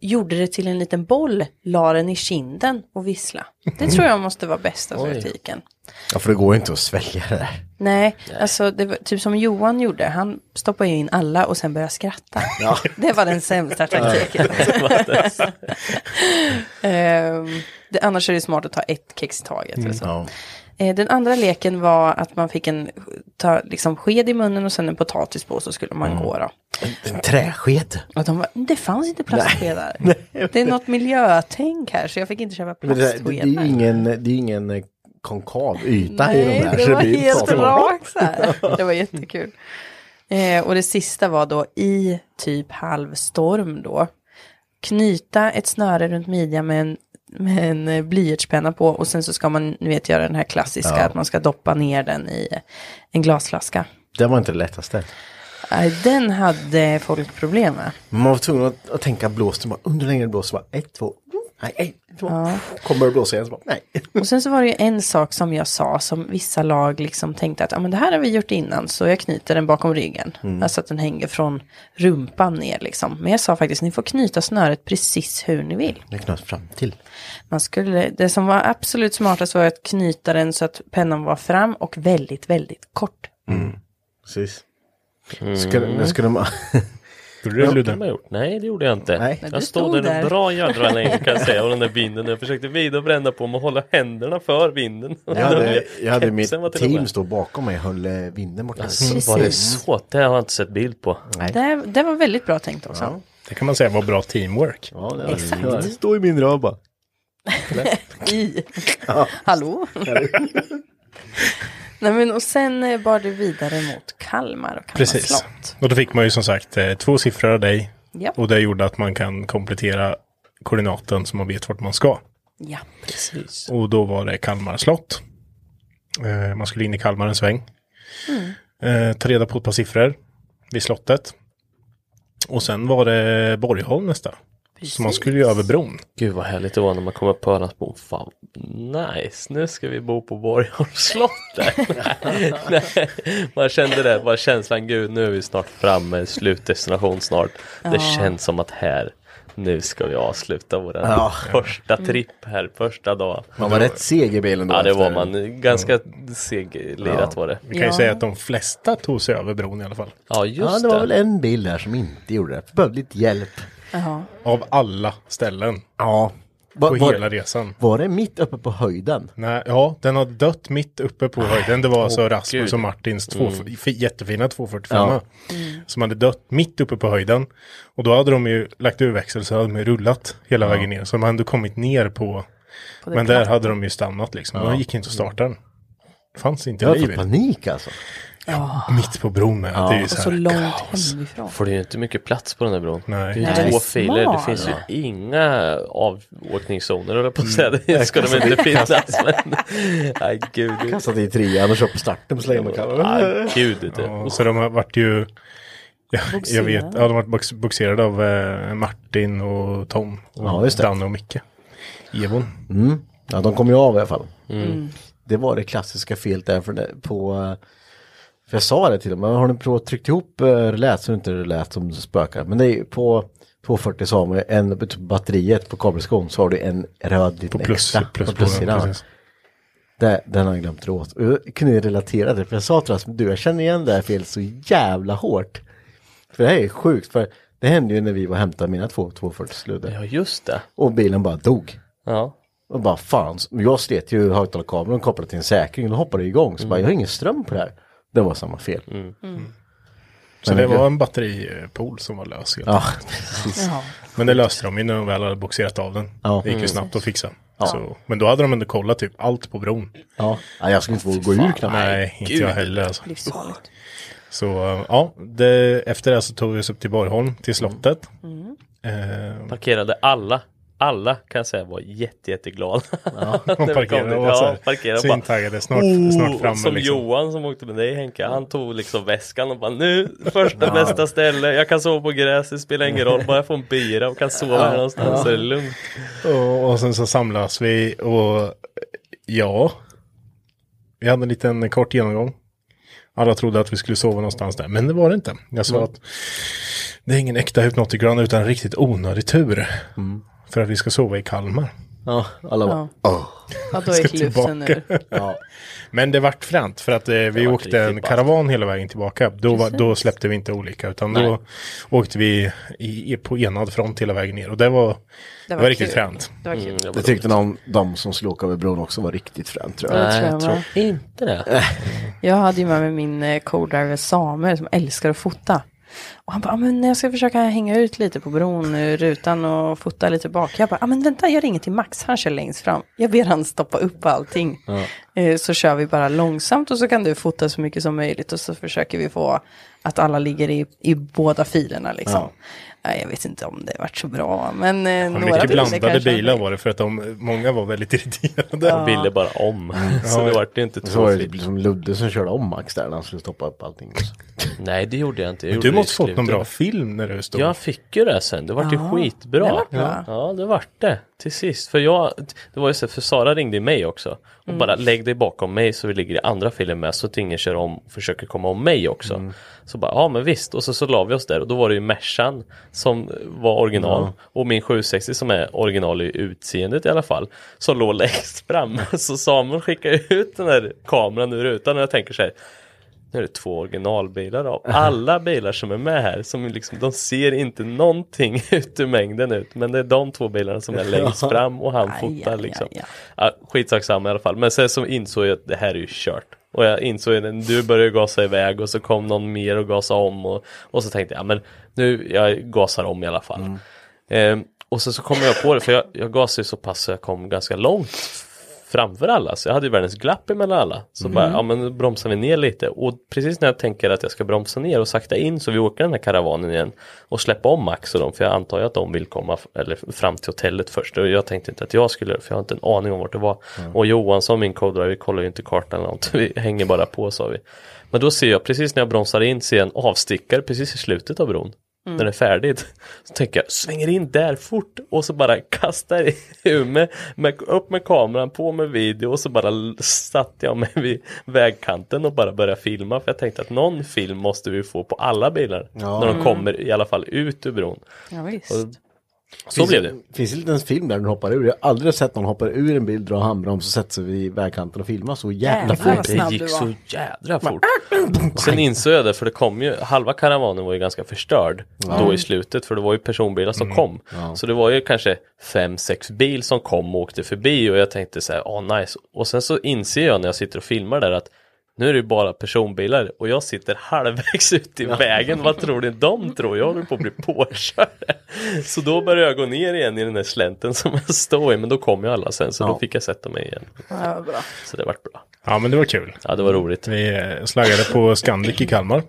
S2: Gjorde det till en liten boll, la den i kinden och vissla. Det tror jag måste vara bästa taktiken.
S3: Ja, för det går ju inte att svälja det där.
S2: Nej, alltså det var typ som Johan gjorde. Han stoppade ju in alla och sen började skratta. <laughs> Det var den sämsta taktiken. <laughs> <laughs> Ehm, det, annars är det smart att ta ett kex i taget. eller så.
S3: Ja.
S2: Eh, Den andra leken var att man fick en ta, liksom, sked i munnen och sen en potatis på så skulle man gå då.
S3: En träsked.
S2: Och de det fanns inte plastskedar. <laughs> Det är något miljötänk här så jag fick inte köpa
S3: Men det, det, det är
S2: plastskedar.
S3: ingen, det är ingen eh, konkav yta i de
S2: Nej,
S3: här.
S2: det var helt rakt så här. Det var jättekul. Eh, och det sista var då i typ halvstorm då. Knyta ett snöre runt midjan med en, med en eh, blyertspenna på och sen så ska man, ni vet, göra den här klassiska att man ska doppa ner den i en glasflaska.
S3: Det var inte det lättaste.
S2: Den hade folk problem med.
S3: Man var tvungen att, att tänka blåsten bara under längre blås. Bara ett, två, nej, ett, två. Kommer det blåsa igen så bara nej. <laughs>
S2: Och sen så var det ju en sak som jag sa som vissa lag liksom tänkte att ja, men det här har vi gjort innan så jag knyter den bakom ryggen. Alltså att den hänger från rumpan ner liksom. Men jag sa faktiskt ni får knyta snöret precis hur ni vill.
S3: Det knöt fram till.
S2: Man skulle, det som var absolut smartast var att knyta den så att pennan var fram och väldigt, väldigt kort.
S3: Precis. Skulle, nu skulle man... <laughs>
S6: Gjorde du det Ludde?
S5: har gjort. Nej, det gjorde jag inte.
S3: Nej.
S5: Jag stod
S2: stod
S5: där en bra jädra <laughs> länge kan jag säga och den där vinden. Jag försökte vrida och brända på mig och hålla händerna för vinden.
S3: Jag hade, <laughs> jag hade mitt team stå bakom mig och höll eh, vinden borta.
S5: Alltså, var det så? Det har jag inte sett bild på.
S3: Nej.
S2: Det, det var väldigt bra tänkt också.
S3: Ja.
S6: Det kan man säga var bra teamwork.
S3: Ja, det var,
S2: Exakt.
S3: Stå i min röv bara.
S2: I. Hallå? Nej men och sen eh, bar det vidare mot Kalmar och Kalmar
S6: Precis.
S2: slott.
S6: Och då fick man ju som sagt eh, två siffror av dig.
S2: Ja.
S6: Och det gjorde att man kan komplettera koordinaten så man vet vart man ska.
S2: ja.
S5: Precis.
S6: Och då var det Kalmar slott. Eh, man skulle in i Kalmar en sväng. Eh, ta reda på ett par siffror vid slottet. Och sen var det Borgholm nästa. Så man skulle ju över bron.
S5: Gud vad härligt det var när man kom upp på Ölandsbron. Fan, nice, nu ska vi bo på Borgholms slott. <laughs> Man kände det, bara känslan, gud nu är vi snart framme, slutdestination snart. Det känns som att här, nu ska vi avsluta vår
S3: Ja.
S5: första tripp här, första dag.
S3: Man var rätt seg i bilen då.
S5: Ja det var man, ganska seglirat var det.
S6: Vi kan ju
S2: Ja.
S6: säga att de flesta tog sig över bron i alla fall.
S5: Ja just
S3: Ja, det var väl
S5: det.
S3: en bil där som inte gjorde det. Behövde lite hjälp.
S2: Jaha.
S6: Av alla ställen
S3: Ja.
S6: på
S3: Var,
S6: hela resan.
S3: var det mitt uppe på höjden?
S6: Nej, ja, den har dött mitt uppe på höjden. Det var alltså Rasmus
S5: gud.
S6: och Martins två, f- jättefina 245
S3: Ja.
S6: Som hade dött mitt uppe på höjden. Och då hade de ju lagt ur växel så hade de rullat hela vägen ner. Så de hade ändå kommit ner på
S2: På
S6: Men där
S2: platt.
S6: hade de ju stannat liksom. De gick inte att starta den. Det fanns inte
S3: Jag har
S6: liv i
S3: panik alltså.
S6: Mitt på bron med. Det är ju så,
S2: så
S6: här
S2: långt
S6: kaos.
S2: hemifrån.
S5: För det är ju inte mycket plats på den här bron.
S6: Nej.
S5: Det är
S2: Nej,
S5: ju två
S2: det är
S5: filer, det finns ju inga avåkningszoner jag på att säga. Det ska de inte finnas. <laughs> Men, nej gud.
S3: Kastat i trean och kört på starten på slängmakarren.
S5: Nej gud. Det.
S6: Ja, så de har varit ju... Ja, jag vet, ja, de har varit box- boxerade av eh, Martin och Tom. Och
S3: Ja, just det.
S6: Danne och Micke. Evon.
S3: Mm. Ja, de kom ju av i alla fall. Det var det klassiska felet där för det, på... För jag sa det till dem, men har ni provat tryckt ihop eh, relät så det inte lät som det spökar. Men det är ju på 240 så har man en på batteriet på kabelskon så har du en röd liten
S6: På plus,
S3: extra.
S6: plus,
S3: på plussidan. Det, den har jag glömt dra åt. Och Jag kunde relatera det, för jag sa till Rasmus, du jag känner igen det här felet så jävla hårt. För det här är sjukt, för det hände ju när vi var och hämtade mina två 240 sluddar.
S5: Ja just det.
S3: Och bilen bara dog.
S5: Ja.
S3: Och bara fan, jag slet ju högtalarkameran kopplad till en säkring och då hoppade det igång. Så bara, jag har ingen ström på det här. Det var samma fel.
S6: Så
S3: Men
S6: det
S3: det-
S6: var en batteripool som var lös.
S3: Ja, precis.
S6: Men det löste de ju när de väl hade boxerat av den.
S3: Ja.
S6: Det gick ju snabbt att fixa. Så, men då hade de ändå kollat typ allt på bron.
S3: Ja, ja jag skulle inte våga gå ur knappt.
S6: Nej, inte jag heller alltså.
S2: Livsfarligt.
S6: Så ja, det, efter det så tog vi oss upp till Borgholm, till slottet. Eh,
S5: Parkerade alla. Alla kan jag säga var jätte, jätteglada.
S6: Ja, <laughs>
S5: kom
S6: parkerade och var så
S5: ja,
S6: här
S5: parkerade
S6: svintaggade, snart,
S5: Oh,
S6: snart framme
S5: som
S6: liksom.
S5: Johan som åkte med dig Henke, han tog liksom väskan och bara nu, första bästa ställe, jag kan sova på gräset, spelar ingen roll, bara jag får en bira och kan sova här någonstans så är det lugnt.
S6: Och, och sen så samlas vi och ja, vi hade en liten kort genomgång. Alla trodde att vi skulle sova någonstans där, men det var det inte. Jag sa att det är ingen äkta Hypnotic Run utan en riktigt onödig tur. För att vi ska sova i Kalmar.
S3: Ja, alla bara, åh.
S2: Ja, då
S6: Ska
S2: gick luften
S6: tillbaka.
S2: ur.
S3: Ja,
S6: Men det vart fränt för att eh, vi åkte en
S5: riktigt
S6: karavan hela vägen tillbaka. Då, var, då släppte vi inte olika utan
S5: Nej.
S6: då åkte vi i, i, på enad front hela vägen ner. Och det var, det var, riktigt
S2: kul.
S6: fränt.
S2: Det var.
S5: Mm, det var
S3: det tyckte någon, de som skulle åka över bron också var riktigt fränt tror jag.
S2: det
S5: Nej,
S2: tror
S5: jag
S2: jag
S5: tror
S2: var.
S5: inte det. <laughs>
S2: Jag hade ju med mig min eh, co-driver Samuel som älskar att fota. Och han bara, "Ja, men jag ska försöka hänga ut lite på bron rutan och fota lite bak. Jag bara, "Ja, men vänta jag ringer till Max, han kör längst fram. Jag ber han stoppa upp allting. Eh, Så kör vi bara långsamt och så kan du fota så mycket som möjligt. Och så försöker vi få att alla ligger i, i båda filerna liksom. Nej, jag vet inte om det varit så bra, men eh,
S6: Ja,
S2: några
S6: mycket blandade bilar var det för att de, många var väldigt <laughs> irriterade.
S5: De ville bara om. <laughs> Så det vart inte
S3: Så var
S5: två
S3: det liksom Ludde som körde om Max där när han skulle stoppa upp allting. <laughs>
S5: Nej det gjorde jag inte. Jag gjorde
S6: du måste fått någon bra film när du stod.
S5: Jag fick ju det sen, det vart ju
S2: Ja,
S5: skitbra.
S2: det bra.
S5: Ja, det vart det. Till sist. För jag, det var ju så, för Sara ringde mig också. Och
S2: Mm.
S5: bara lägg dig bakom mig så vi ligger i andra filen med så att ingen kör om och försöker komma om mig också.
S2: Mm.
S5: Så bara, ja men visst. Och så, så la vi oss där och då var det ju Mercan som var original. Och min 760 som är original i utseendet i alla fall. Som låg längst fram. <laughs> Så Samuel skickade ut den där kameran ur rutan och jag tänker så här. Nu är det två originalbilar av <laughs> alla bilar som är med här. Som liksom, de ser inte någonting <laughs> ut ur mängden ut. Men det är de två bilarna som är längst fram och han
S2: Aj,
S5: fotar
S2: aj,
S5: liksom.
S2: aj, aj.
S5: Ja, skitsak samma i alla fall. Men sen så insåg jag att det här är ju kört. Och jag insåg när du började gasa iväg och så kom någon mer och gasa om. Och, och så tänkte jag, ja men nu, jag gasar om i alla fall. Ehm, och så, så kom jag på det, för jag, jag gasade så pass så jag kom ganska långt framför alla. Så jag hade ju världens glapp emellan alla. Så bara, ja men bromsar vi ner lite. Och precis när jag tänker att jag ska bromsa ner och sakta in så vi åker den här karavanen igen. Och släppa om Max och dem. För jag antar ju att de vill komma eller fram till hotellet först. Och jag tänkte inte att jag skulle, för jag har inte en aning om vart det var. Och Johansson, min co-driver, vi kollar ju inte kartan eller något. <laughs> Vi hänger bara på sa vi. Men då ser jag, precis när jag bromsar in, ser jag en avstickare precis i slutet av bron. När det är färdigt. Så tänker jag, svänger in där fort och så bara kastar ur mig, med, upp med kameran, på med video och så bara satte jag mig vid vägkanten och bara började filma. För jag tänkte att någon film måste vi få på alla bilar. När de kommer i alla fall ut ur bron.
S2: Ja, visst.
S5: Och så blev det.
S3: Finns det inte ens film där du hoppar ur? Jag har aldrig sett någon hoppa ur en bil, dra handbroms och sätta sig vid vägkanten och filma så jävla
S2: Jävlar,
S3: fort.
S5: Det gick så jädra fort. Sen insåg jag det för det kom ju, halva karavanen var ju ganska förstörd då i slutet för det var ju personbilar som kom. Så det var ju kanske fem, sex bil som kom och åkte förbi och jag tänkte så här, åh nice. Och sen så inser jag när jag sitter och filmar där att Nu är det ju bara personbilar och jag sitter halvvägs ut i vägen. Vad tror ni de tror? Jag håller på att bli påkörd. Så då började jag gå ner igen i den där slänten som jag stod i. Men då kom ju alla sen så då fick jag sätta mig igen.
S2: Ja, bra.
S5: Så det vart bra.
S6: Ja, men det var kul.
S5: Ja, det var roligt.
S6: Vi slaggade på Scandic i Kalmar.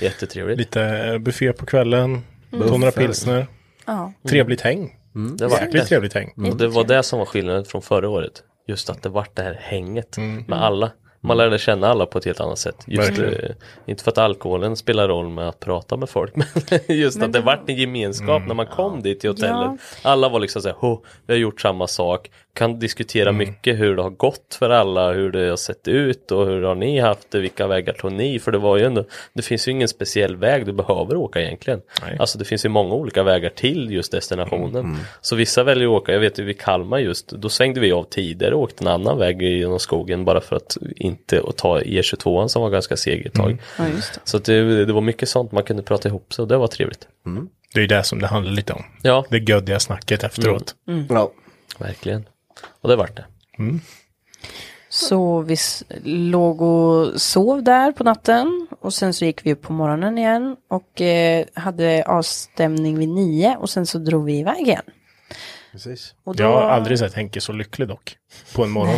S5: Jättetrevligt.
S6: Lite buffé på kvällen, några pilsner.
S2: Ja.
S6: Trevligt häng.
S5: Det var
S6: Jäkligt trevligt häng.
S5: Och det var det som var skillnaden från förra året. Just att det vart det här hänget
S6: Mm.
S5: med alla. Man lärde känna alla på ett helt annat sätt. Just, eh, inte för att alkoholen spelar roll med att prata med folk. <laughs> Men just att det vart en gemenskap
S6: Mm.
S5: när man kom dit till hotellet. Alla var liksom såhär, "Ho, vi har gjort samma sak. Kan diskutera
S6: Mm.
S5: mycket hur det har gått för alla, hur det har sett ut och hur har ni haft det, vilka vägar tog ni? För det var ju ändå, det finns ju ingen speciell väg du behöver åka egentligen.
S6: Nej.
S5: Alltså det finns ju många olika vägar till just destinationen. Så vissa väljer att åka, jag vet ju vid Kalmar just, då svängde vi av tidigare och åkte en annan väg genom skogen bara för att inte att ta E22 som var ganska seg ett tag.
S2: Ja, just det.
S5: Så det, det var mycket sånt man kunde prata ihop sig och det var trevligt.
S6: Det är ju det som det handlar lite om.
S5: Ja,
S6: Det göddiga snacket efteråt.
S3: Ja.
S5: verkligen. Och det vart det.
S2: Så vi låg och sov där på natten och sen så gick vi upp på morgonen igen och eh, hade avstämning vid nio och sen så drog vi iväg igen.
S3: Precis.
S2: Och då,
S6: Jag har aldrig sett Henke så lycklig dock. På en morgon.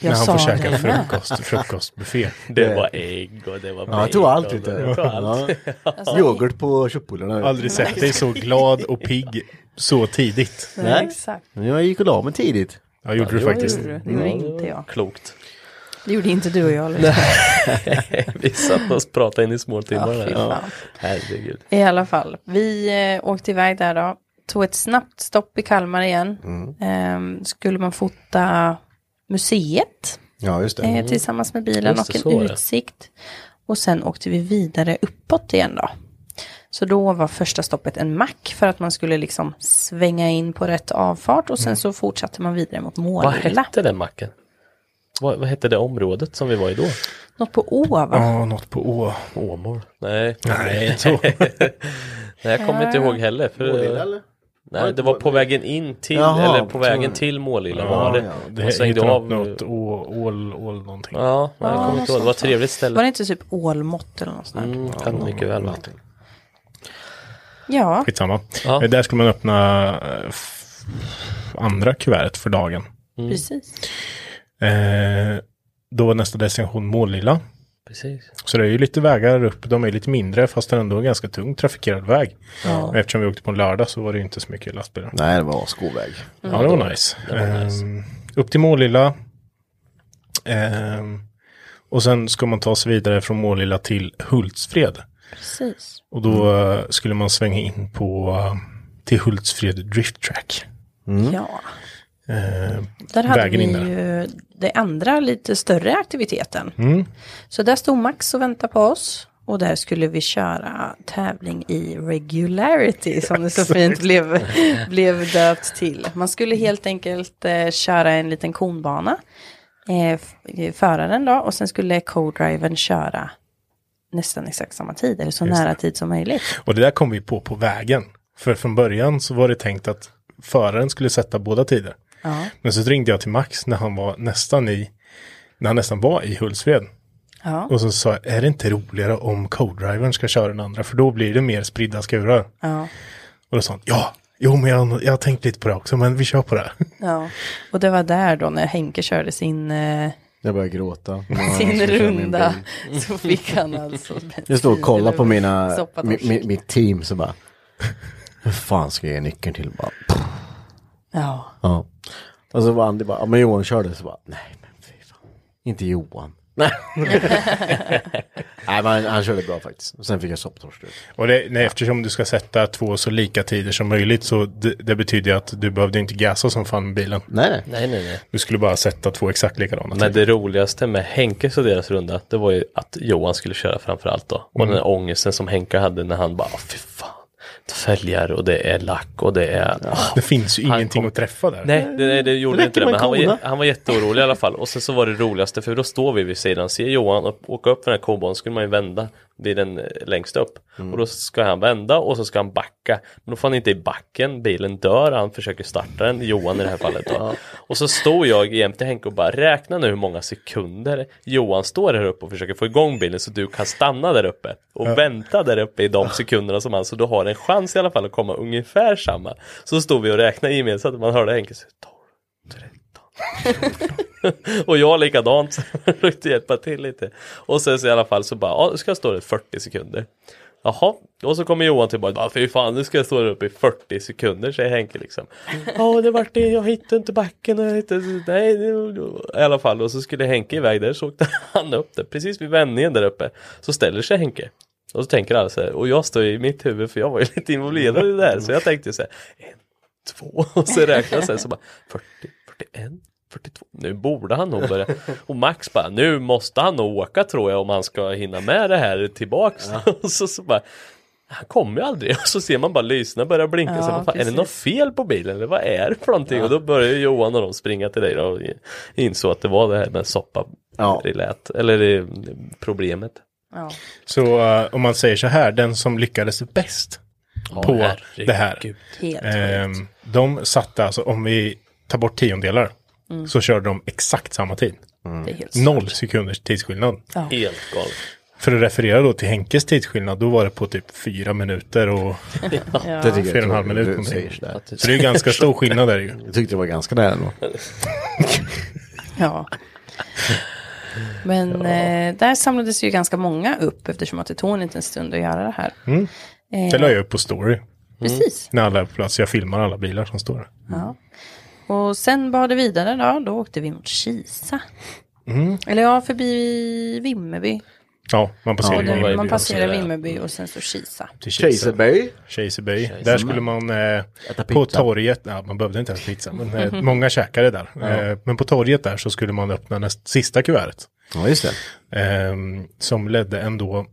S2: jag
S6: när han får käka frukost, frukostbuffé. <laughs>
S5: Det var ägg och det var
S3: Ja, jag tog allt
S5: bacon
S3: lite.
S5: och Jag tog allt.
S3: Ja. <laughs> Yoghurt på köttbullarna.
S6: Aldrig sett dig så glad och pigg så tidigt.
S2: Nej, exakt.
S3: Men Jag gick och la mig tidigt.
S6: Ja, gjorde du
S2: Det
S6: faktiskt.
S2: gjorde du. Det gjorde inte jag.
S5: Klokt.
S2: Det gjorde inte du och jag. Liksom. <laughs>
S5: Vi satt och pratade in i små timmar.
S2: Ja, fan.
S5: Herregud.
S2: I alla fall, vi eh, åkte iväg där då. Tog ett snabbt stopp i Kalmar igen. Ehm, skulle man fota museet
S3: Ja, just det.
S2: eh, tillsammans med bilen
S5: Just det,
S2: och en
S5: det.
S2: utsikt. Och sen åkte vi vidare uppåt igen då. Så då var första stoppet en mack för att man skulle liksom svänga in på rätt avfart och sen så fortsatte man vidare mot
S5: Vad
S2: Målilla.
S5: hette den macken? Vad, vad hette det området som vi var i då?
S2: Något på Å va?
S6: Ja, något på Å.
S5: Åmål? Nej.
S6: Nej, så.
S5: Nej, jag <laughs> kommer inte ihåg heller. För,
S3: Målilla, eller?
S5: nej, det var på vägen in till,
S3: Jaha,
S5: eller på vägen till Målilla
S6: Ja,
S5: var det.
S3: ja,
S6: Det
S5: Och svängde av.
S6: något, å, ål, ål någonting.
S5: Ja, nej, jag kommer inte ihåg. Det var ett trevligt
S2: Var
S5: ställe.
S2: det inte typ Ålmått eller något sånt?
S5: Mm, kan mycket väl vara.
S2: Ja,
S6: Skitsamma.
S5: Ja.
S6: Eh, Där skulle man öppna eh, andra kuvertet för dagen.
S2: precis.
S6: Eh, då var nästa destination Målilla.
S5: Precis.
S6: Så det är ju lite vägar upp. De är lite mindre fast det är ändå en ganska tung trafikerad väg. Och eftersom vi åkte på en lördag så var det inte så mycket lastbilar.
S3: Nej, det var skoväg.
S6: Ja, det var nice.
S5: det var nice.
S6: Ehm, upp till Målilla. Ehm, och sen ska man ta sig vidare från Målilla till Hultsfred.
S2: Precis.
S6: Och då eh, skulle man svänga in på eh, till Hultsfred Drift Track.
S2: Ja.
S6: Ehm,
S2: Där hade
S6: vägen
S2: vi
S6: in där.
S2: ju det andra lite större aktiviteten.
S6: Mm.
S2: Så där stod Max och väntade på oss. Och där skulle vi köra tävling i regularity som det så <laughs> fint blev, blev döpt till. Man skulle helt enkelt eh, köra en liten konbana. Eh, eh, föraren då och sen skulle co-drivern köra nästan exakt samma tid eller så
S6: Just
S2: nära tid som möjligt.
S6: Och det där kom vi på på vägen. För från början så var det tänkt att föraren skulle sätta båda tider.
S2: Ja.
S6: Men så ringde jag till Max när han var nästan i, när han nästan var i Hultsfred.
S2: Ja.
S6: Och så sa jag, är det inte roligare om co-drivern ska köra den andra? För då blir det mer spridda skurar.
S2: Ja.
S6: Och då sa han, ja, jo men jag, jag har tänkt lite på det också, men vi kör på det.
S2: ja. Och det var där då när Henke körde sin, eh,
S3: Jag började gråta. <laughs>
S2: Sin runda. <laughs> Så fick han alltså <laughs>
S3: Jag står och kollar på mina, mi, mi, mitt team så bara. Hur fan ska jag ge nyckeln till? Bara,
S2: Ja.
S3: ja. Och så var Andy bara, men Johan körde så bara, nej men fy fan. Inte Johan. <laughs> Nej. men han, körde bra faktiskt. Och sen fick jag sopptorsk.
S6: Och det, nej, eftersom du ska sätta två så lika tider som möjligt så det, det betyder att du behövde inte gasa som fan med bilen.
S3: Nej
S5: nej. Nej, nej.
S6: Du skulle bara sätta två exakt likadana
S5: Men
S6: tider.
S5: det roligaste med Henkes och deras runda, det var ju att Johan skulle köra framförallt då. Och den här ångesten som Henke hade när han bara, "Åh, fy fan. Fälgar och det är lack och det är... åh."
S6: Det finns ju ingenting
S5: kom-
S6: att träffa där.
S5: Nej, det, nej, det gjorde
S3: Det
S5: inte det. Men han var, han var jätteorolig i alla fall. Och sen så var det roligaste, för då står vi vid sidan, ser Johan och åka upp för den här koban, skulle man ju vända. Bilen eh, längst upp. Och då ska han vända och så ska han backa. Men då får han inte i backen, bilen dör, han försöker starta den, Johan i det här fallet då. <laughs> Och så står jag jämte Henke och bara räkna nu hur många sekunder Johan står här uppe och försöker få igång bilen så du kan stanna där uppe och vänta där uppe i de <laughs> sekunderna som han så du har en chans i alla fall att komma ungefär samma. Så stod vi och räknade gemensamt man hörde Henke säga 12, 13, <laughs> och jag likadant, så <laughs> jag försökte hjälpa till lite. Och sen så i alla fall så bara, ja, ska jag stå där 40 sekunder. Jaha, och så kommer Johan tillbaka, ja fy fan nu ska jag stå där uppe i 40 sekunder säger Henke liksom. Ja det vart det, jag hittade inte backen och jag hittade, nej det- i alla fall. Och så skulle Henke iväg där så åkte <laughs> han upp där, precis vid vändningen där uppe. Så ställer sig Henke. Och så tänker alla så här, och jag står i mitt huvud för jag var ju lite involverad i det där så jag tänkte så här, en, två. Och så räknar jag så här så bara 40, 41, 42. Nu borde han nog börja. Och Max bara, nu måste han nog åka tror jag om han ska hinna med det här tillbaks. <laughs> Och så, så bara, han kommer ju aldrig. <laughs> Och så ser man bara lyssna börja blinka.
S2: Ja,
S5: så, vad fan, är det något fel på bilen eller vad är det för någonting? Och då börjar ju Johan och de springa till dig och insåg att det var det här med soppa
S3: Ja.
S5: relät, eller det, problemet.
S2: Ja.
S6: Så eh, om man säger så här, den som lyckades bäst på
S5: herregud.
S6: det här.
S2: Helt sjukt.
S6: de satte alltså, om vi tar bort tiondelar, så körde de exakt samma tid.
S2: Helt
S6: Noll sekunders tidsskillnad.
S5: Helt galet.
S6: För att referera då till Henkes tidsskillnad, då var det på typ fyra minuter och <laughs>
S3: tycker jag
S6: fyra och en halv minut.
S3: du säger sådär.
S6: Så det är ganska stor skillnad där ju.
S3: Jag tyckte det var ganska nära nog. <laughs>
S2: Ja. Men eh, där samlades ju ganska många upp eftersom att det tog en liten stund att göra det här.
S6: Det la jag upp på story.
S2: Precis.
S6: När alla är på plats. Jag filmar alla bilar som står där.
S2: Ja. Och sen bar det vidare då, då åkte vi mot Kisa. Eller ja, förbi Vimmerby.
S6: Ja, man passerar
S2: det,
S5: Vimmerby
S2: man passerar. Vimmerby och sen står Kisa.
S3: Kejsarberg.
S6: Kejsarberg. Där skulle man eh, på torget, ja, man behövde inte äta pizza, men eh, många käkade där. Eh, men på torget där så skulle man öppna näst sista kuvertet.
S3: Ja, just det.
S6: Eh, som ledde ändå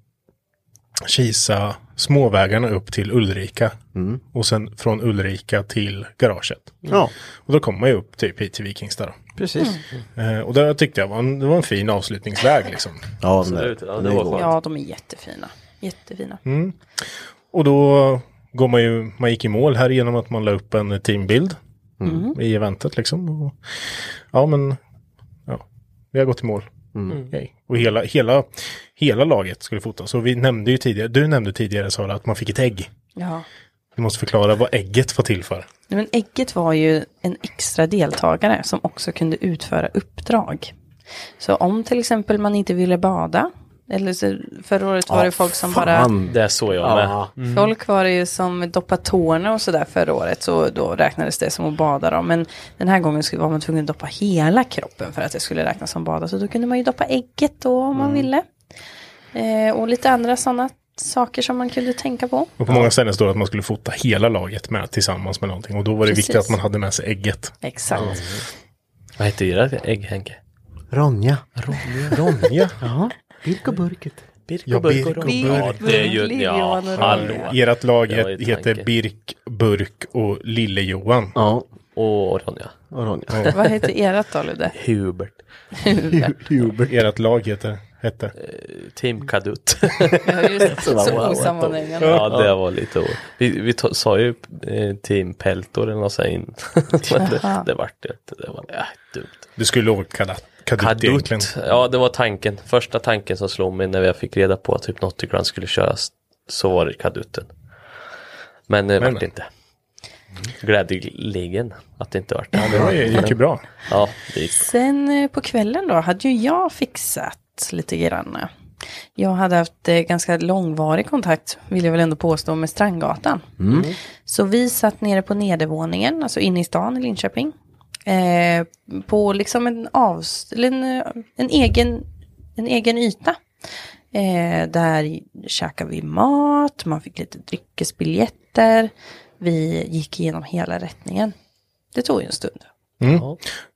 S6: Kisa småvägarna upp till Ulrika. Och sen från Ulrika till garaget.
S3: Ja,
S6: Och då kommer man ju upp typ hit till Vikingstad. då.
S3: precis.
S6: Eh, och det tyckte jag var en, det var en fin avslutningsväg liksom.
S3: Ja,
S5: Absolut.
S3: den
S5: Ja,
S3: där-
S5: det
S3: den är
S5: var
S3: god.
S5: skönt.
S2: Ja, de är jättefina. Jättefina.
S6: Och då går man ju, man gick i mål här genom att man la upp en teambild i eventet liksom. Och, ja men, ja, vi har gått i mål. Okej. Och hela, hela, hela laget skulle fotas. Och vi nämnde ju tidigare, du nämnde tidigare Sara att man fick ett ägg.
S2: Ja.
S6: Du måste förklara vad ägget var till för.
S2: Men ägget var ju en extra deltagare som också kunde utföra uppdrag. Så om till exempel man inte ville bada, eller så, förra året var det folk som bara,
S3: Fan.
S5: Det såg jag med.
S3: Ja,
S2: folk var det ju som doppade tårna och sådär förra året, så då räknades det som att bada då. Men den här gången skulle- var man tvungen att doppa hela kroppen för att det skulle räknas som bada, så då kunde man ju doppa ägget då om man ville. Eh, och lite andra sådana saker som man kunde tänka på.
S6: Och på många ställen står det att man skulle fota hela laget med tillsammans med någonting. Och då var det
S2: Precis.
S6: viktigt att man hade med sig ägget.
S2: Exakt.
S5: Vad hette ert ägg Henke?
S3: Ronja.
S6: Ronja. <laughs>
S3: Ja, Birk och burket.
S6: Ja, Birk och Burk.
S5: Ja, det är ju, ja, hallå.
S6: Ert lag
S5: Det
S6: het- heter. Birk, Burk och Lille-Johan.
S3: Ja,
S5: Och Ronja.
S3: och Ronja.
S2: Vad heter ert då Ludde?
S5: Hubert.
S3: Hubert. <laughs>
S6: Ert lag heter, hette.
S5: Team Kadutt.
S2: Ja, just, <laughs>
S3: Så
S2: så osammanhängande.
S5: ja, det var lite o... Vi, vi to- sa ju eh, Team Peltor eller något sånt <laughs> det, det vart det inte. Det var äh, dumt.
S6: Du skulle åka kadat, kadutt egentligen.
S5: Ja, det var tanken. Första tanken som slog mig när jag fick reda på att typ Ground skulle köras. Så var det Kadutten. Men det vart
S6: men.
S5: inte. Glädjeligen att det inte vart det.
S6: Det var ju- gick ju bra.
S5: Ja, det gick.
S2: Sen eh, på kvällen då hade ju jag fixat lite grann. Jag hade haft eh, ganska långvarig kontakt, vill jag väl ändå påstå, med Strandgatan. Så vi satt nere på nedervåningen, alltså inne i stan i Linköping. Eh, på liksom en, eller en, eh, en, egen, en egen yta. Eh, där käkade vi mat, man fick lite dryckesbiljetter. Vi gick igenom hela rättningen. Det tog ju en stund.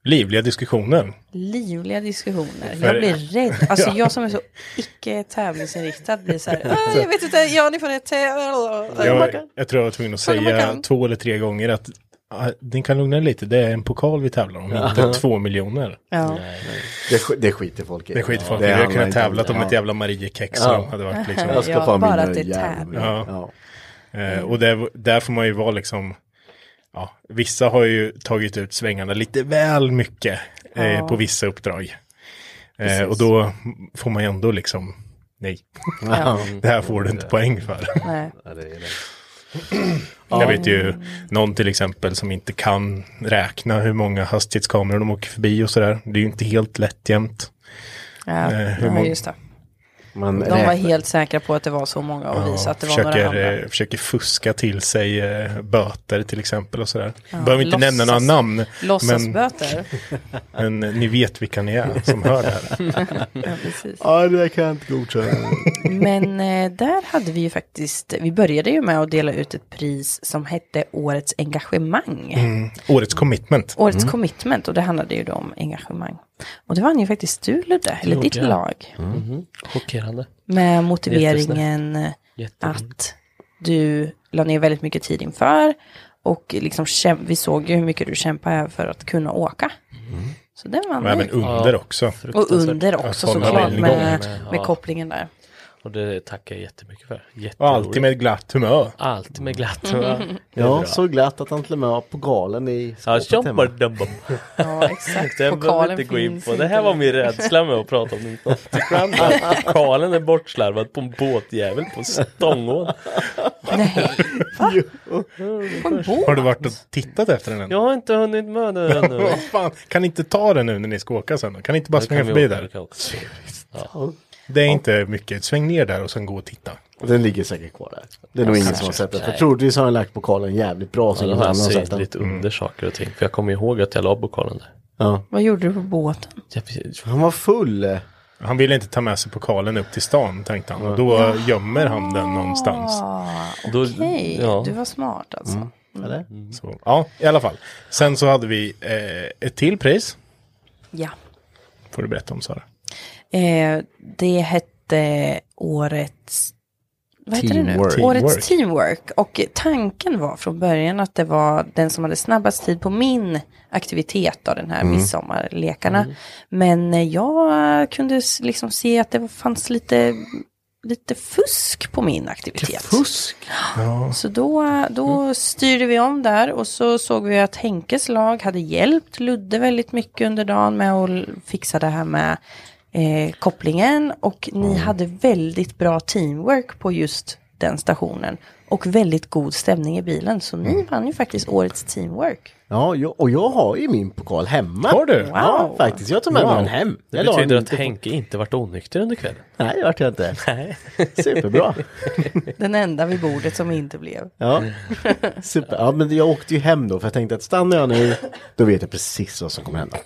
S6: Livliga diskussioner.
S2: livliga diskussioner.
S6: För-
S2: Jag blir rädd. Alltså <laughs> jag som är så icke tävlingsinriktad blir så här. <laughs> "Ah, Jag vet inte, ja ni får rätt.
S6: Jag, jag tror jag var tvungen att säga två eller tre gånger att ja, ni kan lugna lite, det är en pokal vi tävlar om, inte två miljoner.
S2: Ja.
S3: Det, sk- det skiter folk i.
S6: Det är skit folk
S3: det
S6: Vi hade kunnat
S3: inte
S6: tävlat om
S3: ja.
S6: ett jävla Mariekex
S3: Ja.
S6: som hade varit liksom.
S3: Jag ska
S2: Ja,
S3: fan
S2: bara det är
S3: jävla-
S2: tävling.
S6: Ja.
S3: Ja.
S6: Eh, och där, där får man ju vara liksom, ja, vissa har ju tagit ut svängarna lite väl mycket eh,
S2: Ja.
S6: på vissa uppdrag. Eh, och då får man ju ändå liksom, nej,
S2: Ja. <laughs>
S6: det här får du inte poäng för. Jag vet ju någon till exempel som inte kan räkna hur många hastighetskameror de åker förbi och sådär. Det är ju inte helt lätt jämt.
S2: Ja,
S6: Eh, hur många-
S2: just det.
S3: Man
S2: De var
S3: räknar-
S2: helt säkra på att det var så många och visa att det var några
S6: försöker,
S2: andra.
S6: eh, försöker fuska till sig eh, böter till exempel och sådär. Behöver inte
S2: låtsas-
S6: nämna några namn. Men,
S2: Låtsasböter. <laughs>
S6: men ni vet vilka ni är som hör det här. <laughs>
S2: Ja, precis.
S3: Ja, det kan jag inte godkänna.
S2: Men eh, där hade vi ju faktiskt, vi började ju med att dela ut ett pris som hette Årets engagemang.
S6: Mm. Årets commitment.
S2: Årets commitment och det handlade ju då om engagemang. Och det vann ju faktiskt du Ludde, eller ditt
S5: jag.
S2: lag.
S5: Mhm. Chockerande.
S2: Med motiveringen
S5: Jättefint.
S2: att du la ner väldigt mycket tid inför. Och liksom, käm- vi såg ju hur mycket du kämpade för att kunna åka. Så den vann du.
S6: även under också.
S2: Och under också såklart med,
S5: med,
S2: med
S5: ja.
S2: kopplingen där.
S5: Och det tackar jag jättemycket för.
S6: Och alltid med glatt humör.
S5: Alltid med glatt. <laughs> Det är
S3: Ja,
S5: bra.
S3: så glatt att han till och med har pokalen i
S5: Ja,
S3: skåpet <laughs>
S2: Ja, <laughs> exakt.
S5: Den behöver vi inte gå in på. Det här var min rädsla med att prata om 1980 Pokalen är bortslarvad på en båtjävel på Stångån.
S2: Nej, va? På en båt?
S6: Har du varit och tittat efter den än?
S5: Jag har inte hunnit med det ännu.
S6: Fan, kan ni inte ta den nu när ni ska åka sen? Kan ni inte bara
S5: vi
S6: förbi
S5: åka,
S6: där?
S5: åka.
S6: Det är inte mycket. Sväng ner där och sen gå och titta.
S3: Den ligger säkert kvar där. Det är nog ingen som har sett den. För troligtvis har han lagt pokalen jävligt bra så
S5: Ja,
S3: ingen
S5: har
S3: annan
S5: jag
S3: har sett
S5: lite under saker och ting. För jag kommer ihåg att jag la pokalen där.
S3: Ja.
S2: Vad gjorde du på båten?
S5: Jag.
S3: Han var full.
S6: Han ville inte ta med sig pokalen upp till stan tänkte han. Och då gömmer han den någonstans.
S2: Ah, Okej,
S5: ja.
S2: du var smart alltså.
S3: Eller?
S6: Så, ja, i alla fall. Sen så hade vi eh, ett till pris.
S2: Ja.
S6: Får du berätta om Sara.
S2: Eh, det hette årets... Vad heter det nu?
S3: Teamwork.
S2: Årets teamwork. Och tanken var från början att det var den som hade snabbast tid på min aktivitet då, den här midsommarlekarna. Men eh, jag kunde liksom se att det fanns lite, lite fusk på min aktivitet.
S3: Fusk?
S2: Så då, då styrde vi om där och så såg vi att Henkes lag hade hjälpt Ludde väldigt mycket under dagen med att fixa det här med eh, kopplingen och ni hade väldigt bra teamwork på just den stationen och väldigt god stämning i bilen så ni vann ju faktiskt årets teamwork.
S3: Ja, jag, och jag har ju min pokal hemma.
S6: Har du?
S3: Ja,
S2: Wow.
S3: faktiskt. Jag tog med mig
S6: Wow.
S3: den hem.
S5: Det
S3: Jag
S5: betyder att
S3: inte på-
S5: Henke inte varit onykter under kvällen.
S3: Nej, det vart jag inte. <laughs>
S5: Nej.
S3: Superbra. <laughs>
S2: Den enda vid bordet som inte blev.
S3: Ja, super. Ja, men jag åkte ju hem då för jag tänkte att stannar jag nu, då vet jag precis vad som kommer hända.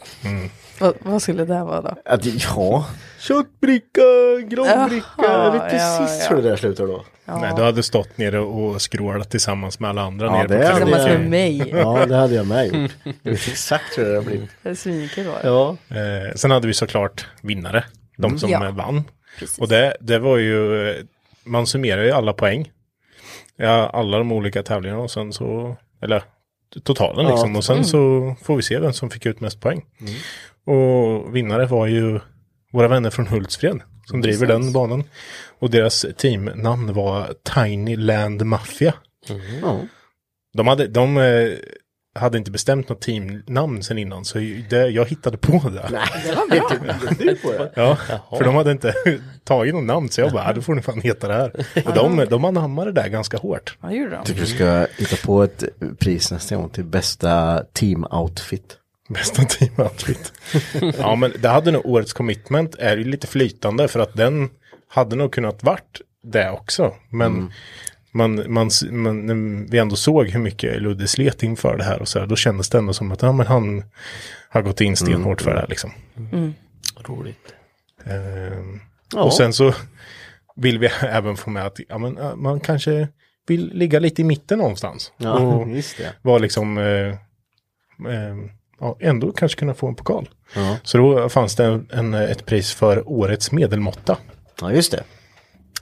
S2: Vad, vad skulle det vara då?
S3: Att, ja, köttbricka, jag vet
S2: Jaha,
S3: precis
S2: ja,
S3: hur det där slutar då.
S6: Nej, du hade stått nere och skrålat tillsammans med alla andra
S3: Ja,
S6: nere
S3: det
S6: på.
S2: Tillsammans
S3: jag.
S2: med mig.
S3: Ja, det hade jag med gjort. Jag vet exakt hur det har blivit.
S2: Det är svinkul var det.
S3: Ja,
S6: Eh, sen hade vi såklart vinnare. De som
S2: Ja.
S6: eh, vann. Och det, det var ju, eh, man summerar ju alla poäng. Ja, alla de olika tävlingarna och sen så, eller totalen
S3: Ja,
S6: liksom. Och sen så får vi se vem som fick ut mest poäng. Och vinnare var ju våra vänner från Hultsfred som driver den banan. Och deras teamnamn var Tiny Land Mafia.
S3: ja.
S6: De hade, de eh, hade inte bestämt något teamnamn sen innan så det, jag hittade på det.
S3: Nej, det var. <laughs>
S6: Ja, för de hade inte <laughs> tagit något namn så jag bara, "Ja, då får ni fan heta det här. Och de, de anammade det där ganska hårt.
S2: Gjorde de?
S3: Tycker du ska hitta på ett pris nästa gång till bästa team-outfit.
S6: Bästa teamoutfit. ja men det hade nog årets commitment är ju lite flytande för att den hade nog kunnat varit det också. Men man, man, man, när vi ändå såg hur mycket Ludde slet inför det här och så här, då kändes det ändå som att ja, men han har gått in stenhårt för det här liksom.
S5: Roligt.
S6: Ehm,
S3: Ja.
S6: Och sen så vill vi <laughs> även få med att ja, men, man kanske vill ligga lite i mitten någonstans.
S3: Ja,
S6: och
S3: just det.
S6: vara liksom, eh, eh, ja, ändå kanske kunna få en pokal.
S3: Ja.
S6: Så då fanns det en, en, ett pris för årets medelmåtta.
S3: Ja, just det.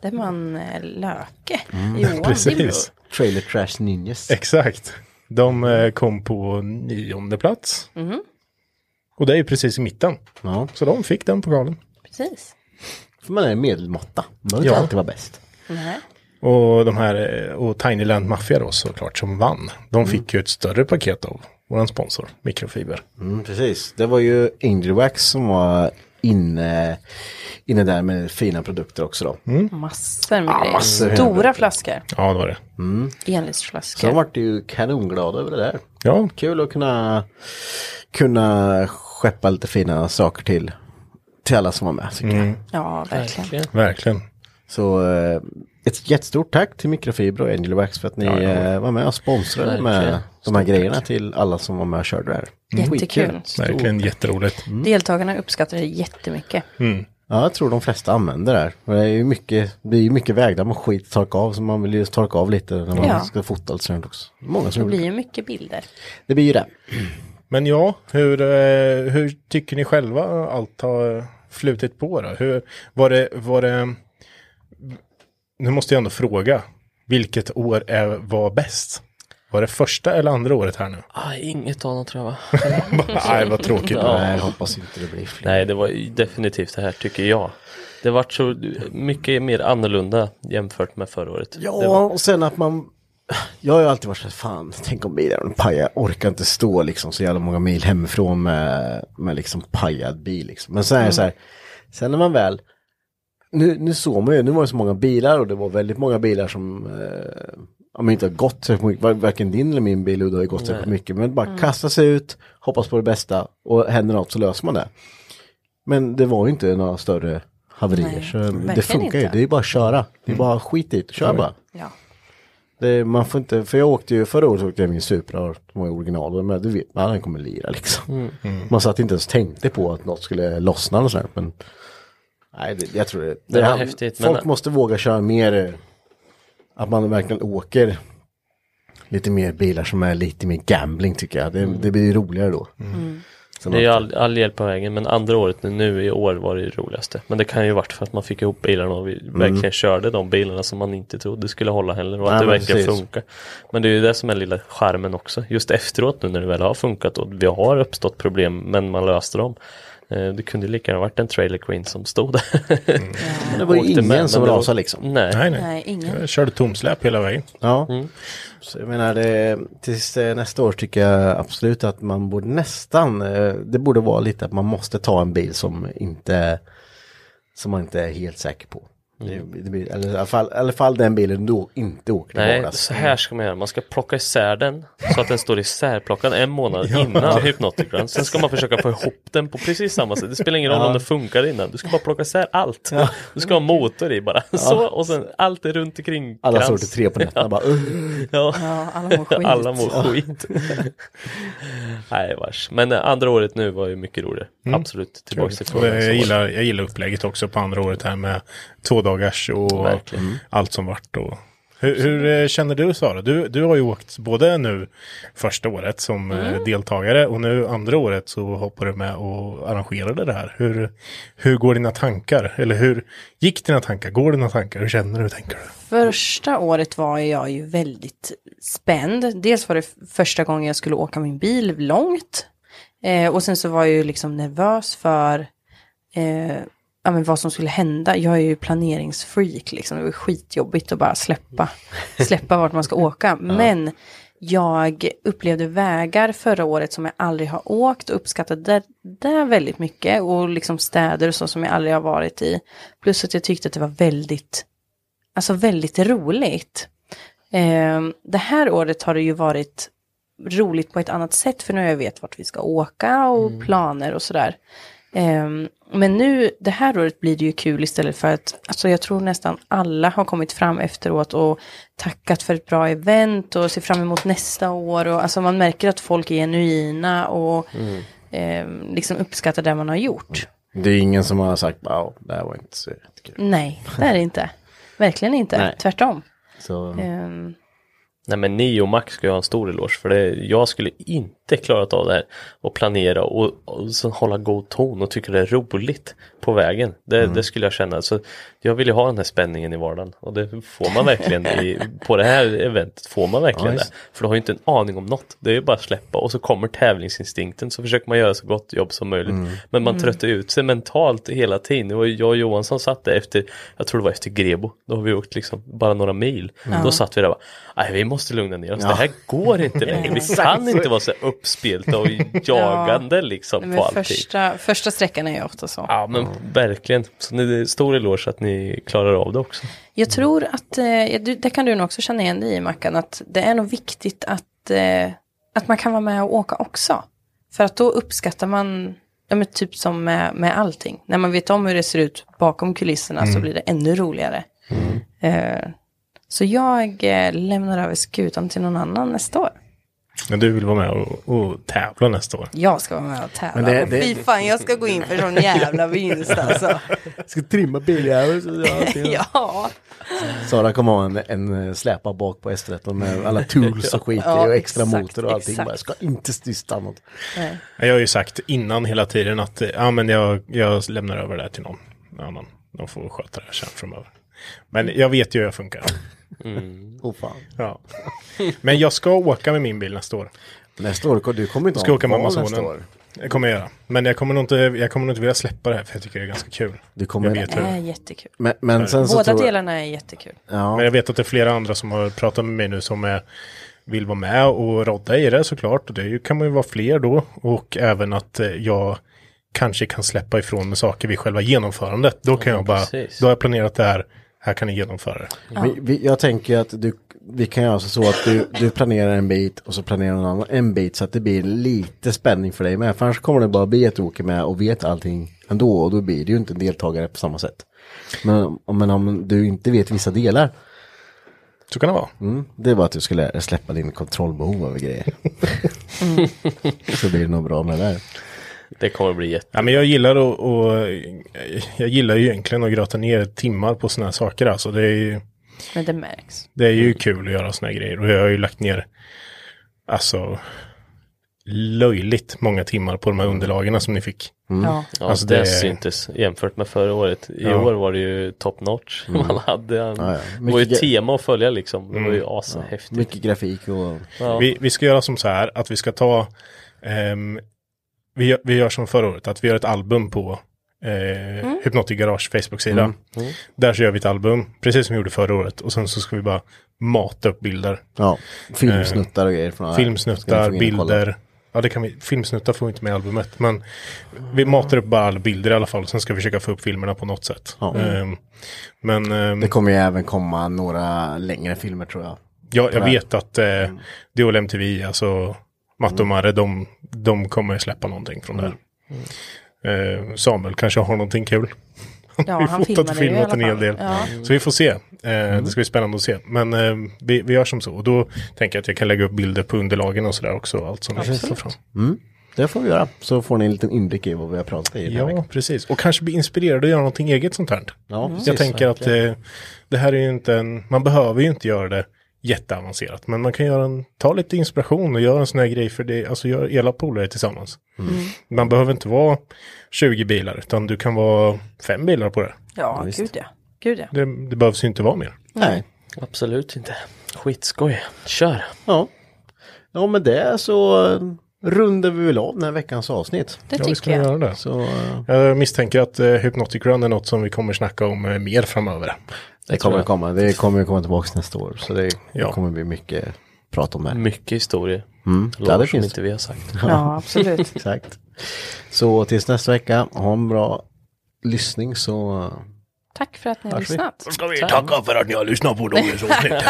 S2: Det var en eh, Löke. Johan Dibro.
S6: Precis.
S3: Trailer Trash Ninjas.
S6: Exakt. De eh, kom på nionde plats. Och det är ju precis i mitten.
S3: Ja,
S6: Så de fick den pokalen.
S2: Precis.
S3: för man är medelmåtta. Man behöver inte
S6: Ja.
S3: alltid vara bäst.
S2: Nej.
S6: Och de här, eh, och Tinyland Mafia då såklart som vann. De fick ju ett större paket av våran sponsor, Mikrofiber.
S3: Mm, precis. Det var ju Angel Wax som var inne, inne där med fina produkter också då.
S2: Massor med grejer.
S3: massor med
S2: Stora
S3: grejer.
S2: flaskor.
S6: Ja, det var det.
S3: Så de
S2: Enlitsflaskor.
S3: vart ju kanonglada över det där.
S6: Ja,
S3: Kul att kunna, kunna skeppa lite fina saker till, till alla som var med. jag.
S2: Ja, verkligen.
S6: verkligen.
S3: Så eh, ett jättestort tack till Mikrofiber och Angel Wax för att ni eh, var med och sponsrade med
S5: Verkligen.
S3: de här grejerna till alla som var med och körde det här.
S2: Jättekul.
S6: Verkligen jätteroligt.
S2: Deltagarna uppskattar det jättemycket.
S3: Ja, jag tror de flesta använder det här. Och Det är ju mycket, det är ju mycket vägdamm och skit att torka av så man vill ju torka av lite när man
S2: Ja.
S3: ska fota lite sånt också. Många som
S2: Det blir
S3: blir...
S2: ju mycket bilder.
S3: Det blir ju det.
S6: Men ja, hur, eh, hur tycker ni själva allt har flutit på då? Hur, var det, var det, nu måste jag ändå fråga, vilket år är, var bäst? Var det första eller andra året här nu?
S5: Ah, inget av dem tror jag va? <laughs>
S6: Nej, vad tråkigt.
S5: Ja.
S3: Nej, jag hoppas inte det blir fler.
S5: Nej, det var definitivt det här tycker jag. Det vart så mycket mer annorlunda jämfört med förra året.
S3: Ja,
S5: var,
S3: och sen att man... Jag har ju alltid varit så här, fan, tänk om bilen pajar. Jag orkar inte stå liksom så jävla många mil hemifrån med, med liksom pajad bil liksom. Men sen är det så här, sen när man väl... Nu, nu såg man ju, nu var det så många bilar och det var väldigt många bilar som eh, ja, men inte har gått så mycket, var- varken din eller min bil Udda har ju gått så mycket. Men bara kasta sig ut, hoppas på det bästa och händer något så löser man det. Men det var ju inte några större haverier.
S2: Nej,
S3: så det funkar ju,
S2: inte.
S3: det är bara att köra. Det är bara skit i kör bara.
S2: Ja.
S3: Det, man får inte, för jag åkte ju, förra året åkte jag min Supra, som var original, men du vet, man den kommer lira liksom. Man satt inte ens tänkte på att något skulle lossna och sådär, men nej, det, jag tror det.
S5: Det var
S3: han-
S5: häftigt, men-
S3: Folk måste våga köra mer, eh, att man verkligen åker lite mer bilar som är lite mer gambling tycker jag. Det, det blir roligare då. Sen
S5: det är ju all, all hjälp på vägen men andra året nu, i år var det ju roligaste. Men det kan ju varit för att man fick ihop bilarna och vi verkligen körde de bilarna som man inte trodde skulle hålla heller och att
S3: Nej,
S5: det
S3: men
S5: verkligen
S3: precis.
S5: funkar. Men det är ju det som är lilla charmen också. Just efteråt nu när det väl har funkat och vi har uppstått problem men man löste dem. Eh, Det kunde lika gärna varit en trailer queen som stod där. <laughs>
S3: Men det var ju ingen
S5: med,
S3: som
S5: det var-
S3: rasade liksom.
S5: Nej.
S6: Nej, nej.
S2: Nej, ingen.
S6: Jag körde tomsläp hela vägen.
S3: Ja. Så jag menar, det, tills eh, nästa år tycker jag absolut att man borde nästan, eh, det borde vara lite att man måste ta en bil som inte, som man inte är helt säker på. Det, det blir, eller i alla, fall, i alla fall den bilen du inte åker
S5: Nej, så här ska man göra. Man ska plocka isär den så att den står isärplockad en månad <laughs> innan Hypnotic Sen ska man försöka få ihop den på precis samma sätt. Det spelar ingen roll om det funkar innan. Du ska bara plocka isär allt. Du ska ha motor i bara. Så och sen allt är runt omkring.
S3: Alla står till tre på nätterna bara uh.
S5: Ja.
S2: Ja, alla mår skit.
S5: Alla mår skit. Nej vars. Men eh, andra året nu var ju mycket roligare. Absolut. Tillbaka till
S6: jag, gillar, jag gillar upplägget också på andra året här med två dagars och
S5: Verkligen.
S6: allt som vart. Och, hur, hur eh, känner du Sara? Du, du har ju åkt både nu första året som eh, deltagare och nu andra året så hoppar du med och arrangerade det här. Hur, hur går dina tankar? Eller hur gick dina tankar? Går dina tankar? Hur känner du? Tänker du?
S2: Första året var jag ju väldigt spänd. Dels var det första gången jag skulle åka min bil långt. Eh, och sen så var jag ju liksom nervös för eh, ja, men vad som skulle hända. Jag är ju planeringsfreak liksom. Det var skitjobbigt att bara släppa, <laughs> släppa vart man ska åka. Men jag upplevde vägar förra året som jag aldrig har åkt och uppskattade där, där väldigt mycket. Och liksom städer och så som jag aldrig har varit i. Plus att jag tyckte att det var väldigt alltså väldigt roligt. Eh, det här året har det ju varit roligt på ett annat sätt för nu jag vet vart vi ska åka och planer och sådär. Eh, men nu, det här året blir det ju kul istället för att, alltså jag tror nästan alla har kommit fram efteråt och tackat för ett bra event och ser fram emot nästa år och alltså man märker att folk är genuina och eh, liksom uppskattar det man har gjort.
S3: Det är ingen som har sagt wow, det här var inte så jättekul.
S2: Nej, det är det inte. Verkligen inte,
S3: Nej.
S2: tvärtom.
S3: Så,
S2: Ehm,
S5: Nej men ni och Max ska ju ha en stor eloge för det, jag skulle inte klarat av det här och planera och, och så hålla god ton och tycka det är roligt på vägen. Det, det skulle jag känna. Så Jag vill ju ha den här spänningen i vardagen och det får man verkligen i, på det här eventet får man verkligen
S3: Ja,
S5: det. För du har ju inte en aning om något. Det är ju bara att släppa och så kommer tävlingsinstinkten så försöker man göra så gott jobb som möjligt.
S3: Mm.
S5: Men man tröttar ut sig mentalt hela tiden. Det var jag och Johan som satt där efter, jag tror det var efter Grebo. Då har vi åkt liksom bara några mil. Då satt vi där och bara, nej vi måste lugna ner oss. Det här går inte längre. Vi <laughs> kan inte vara så uppspelta och <laughs> jagande liksom
S2: Nej, men
S5: på allting.
S2: första, första sträckan är ju ofta så.
S5: Ja men verkligen. Så det är stor eloge att ni klarar av det också.
S2: Jag tror att, eh, det kan du nog också känna igen dig i Mackan, att det är nog viktigt att, eh, att man kan vara med och åka också. För att då uppskattar man, ja men typ som med, med allting, när man vet om hur det ser ut bakom kulisserna så blir det ännu roligare. Eh, så jag lämnar över skutan till någon annan nästa år.
S6: Men du vill vara med och, och tävla nästa år.
S2: Jag ska vara med och tävla.
S3: Men det-
S2: Och
S3: det-
S2: Fy fan, jag ska gå in för sån jävla vinst alltså. <laughs>
S3: Ska trimma biljävel. <laughs>
S2: ja.
S3: Sara kommer ha en, en släpa bak på S13 med alla tools och skit <laughs>
S2: Ja,
S3: och extra
S2: exakt,
S3: motor och allting.
S2: exakt.
S3: Bara, ska inte stysta något.
S2: Nej.
S6: Jag har ju sagt innan hela tiden att eh, ja, men jag, jag lämnar över det här till någon annan. De får sköta det här sen framöver. Men jag vet ju hur jag funkar.
S3: Oh, fan.
S6: Ja. Men jag ska åka med min bil nästa år.
S3: Nästa år, du kommer inte
S6: Jag ska åka
S3: nästa år.
S6: Det kommer jag göra. Men jag kommer nog inte, jag kommer nog inte vilja släppa det här för jag tycker det är ganska kul.
S3: Du kommer,
S6: Jag vet
S2: Det är jättekul.
S3: men, men sen så
S2: Båda
S3: tror
S2: delarna är jättekul.
S3: ja,
S6: Men jag vet att det är flera andra som har pratat med mig nu som är, vill vara med och rodda i det såklart. Och det kan man ju vara fler då. Och även att eh, jag kanske kan släppa ifrån med saker vid själva genomförandet. Då kan jag bara,
S5: precis.
S6: då har jag planerat det här, här kan ni genomföra det.
S3: vi, vi, jag tänker att du, vi kan göra så att du, du planerar en bit och så planerar någon annan en bit så att det blir lite spänning för dig med. För annars kommer det bara bli att du åker med och vet allting ändå och då blir det ju inte en deltagare på samma sätt. Men, men om du inte vet vissa delar,
S6: Så kan det vara.
S3: mm, det är bara att du dig släppa din kontrollbehov över grejer. <laughs> så blir det nog bra med det där.
S5: Det kommer bli jätte...
S6: Ja, men jag gillar att, och, jag gillar ju egentligen att grotta ner timmar på sådana här saker. Alltså det är ju,
S2: Men det märks.
S6: det är ju kul att göra sådana här grejer. Och jag har ju lagt ner, alltså, löjligt många timmar på de här underlagen som ni fick.
S2: Ja.
S5: Ja,
S6: Alltså,
S5: det,
S6: det-
S5: syntes jämfört med förra året. I
S6: Ja.
S5: år var det ju top notch. Man hade,
S3: Ja, ja.
S5: det var ju tema att följa liksom. Det var ju ashäftigt.
S3: Mycket grafik och...
S5: Ja.
S6: Vi, vi ska göra som så här att vi ska ta, ehm, vi, gör- vi gör som förra året, att vi gör ett album på eh, Hypnotic Garage Facebook-sida. Där så gör vi ett album, precis som vi gjorde förra året. Och sen så ska vi bara mata upp bilder.
S3: Ja, filmsnuttar och grejer från
S6: Filmsnuttar, bilder. Ja, det kan vi. Filmsnuttar får vi inte med i albumet. Men vi matar upp bara alla bilder i alla fall. Sen ska vi försöka få upp filmerna på något sätt.
S3: Ja.
S6: Ehm, men ehm,
S3: Det kommer ju även komma några längre filmer tror jag.
S6: jag, jag vet att eh, DHL MTV, alltså Matte och Marre, de, de kommer släppa någonting från det här. Eh, Samuel kanske har någonting kul. <laughs>
S2: Ja,
S6: vi
S2: han
S6: fotat
S2: filmade
S6: filmat en hel del.
S2: Ja.
S6: Så vi får se. Eh, Det ska bli spännande att se. Men eh, vi, vi gör som så. Och då tänker jag att jag kan lägga upp bilder på underlagen och sådär också. Allt som vi får fram.
S3: Mm. Det får vi göra. Så får ni en liten inblick i vad vi har pratat i
S6: Ja,
S3: veckan.
S6: precis. Och kanske bli inspirerad att göra någonting eget sånt här.
S3: Ja, precis,
S6: jag tänker att eh, det här är ju inte en, man behöver ju inte göra det jätteavancerat. Men man kan göra en, ta lite inspiration och göra en sån här grej för det, alltså göra hela polare tillsammans. Man behöver inte vara 20 bilar utan du kan vara fem bilar på det.
S2: Ja, gud ja. Gud ja.
S6: Det, det behövs ju inte vara mer.
S3: Nej.
S5: Absolut inte. Skitskoj. Kör.
S3: Ja. Ja, men det så rundar vi väl av den här veckans avsnitt.
S2: Det
S6: Ja, vi ska
S2: tycker jag.
S6: göra det.
S3: Så eh,
S6: Jag misstänker att eh, Hypnotic Run är något som vi kommer snacka om eh, mer framöver.
S3: det kommer att komma. Det kommer komma tillbaka nästa år. Så det,
S6: Ja.
S3: det kommer bli mycket prat om det.
S5: Mycket historier.
S3: Mm. Ja, det finns
S5: inte vi har sagt. <laughs>
S2: Ja, absolut. <laughs>
S3: Exakt. Så tills nästa vecka, ha en bra lyssning så
S2: Tack för att ni har
S3: vi?
S2: lyssnat.
S6: Ska vi tacka för att ni har lyssnat på dagens avsnitt. <laughs>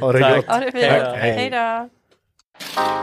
S3: ha det
S5: Tack.
S3: gott.
S2: Ha det fint.
S5: Hej då.
S2: Thank you.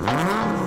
S7: Mm-hmm.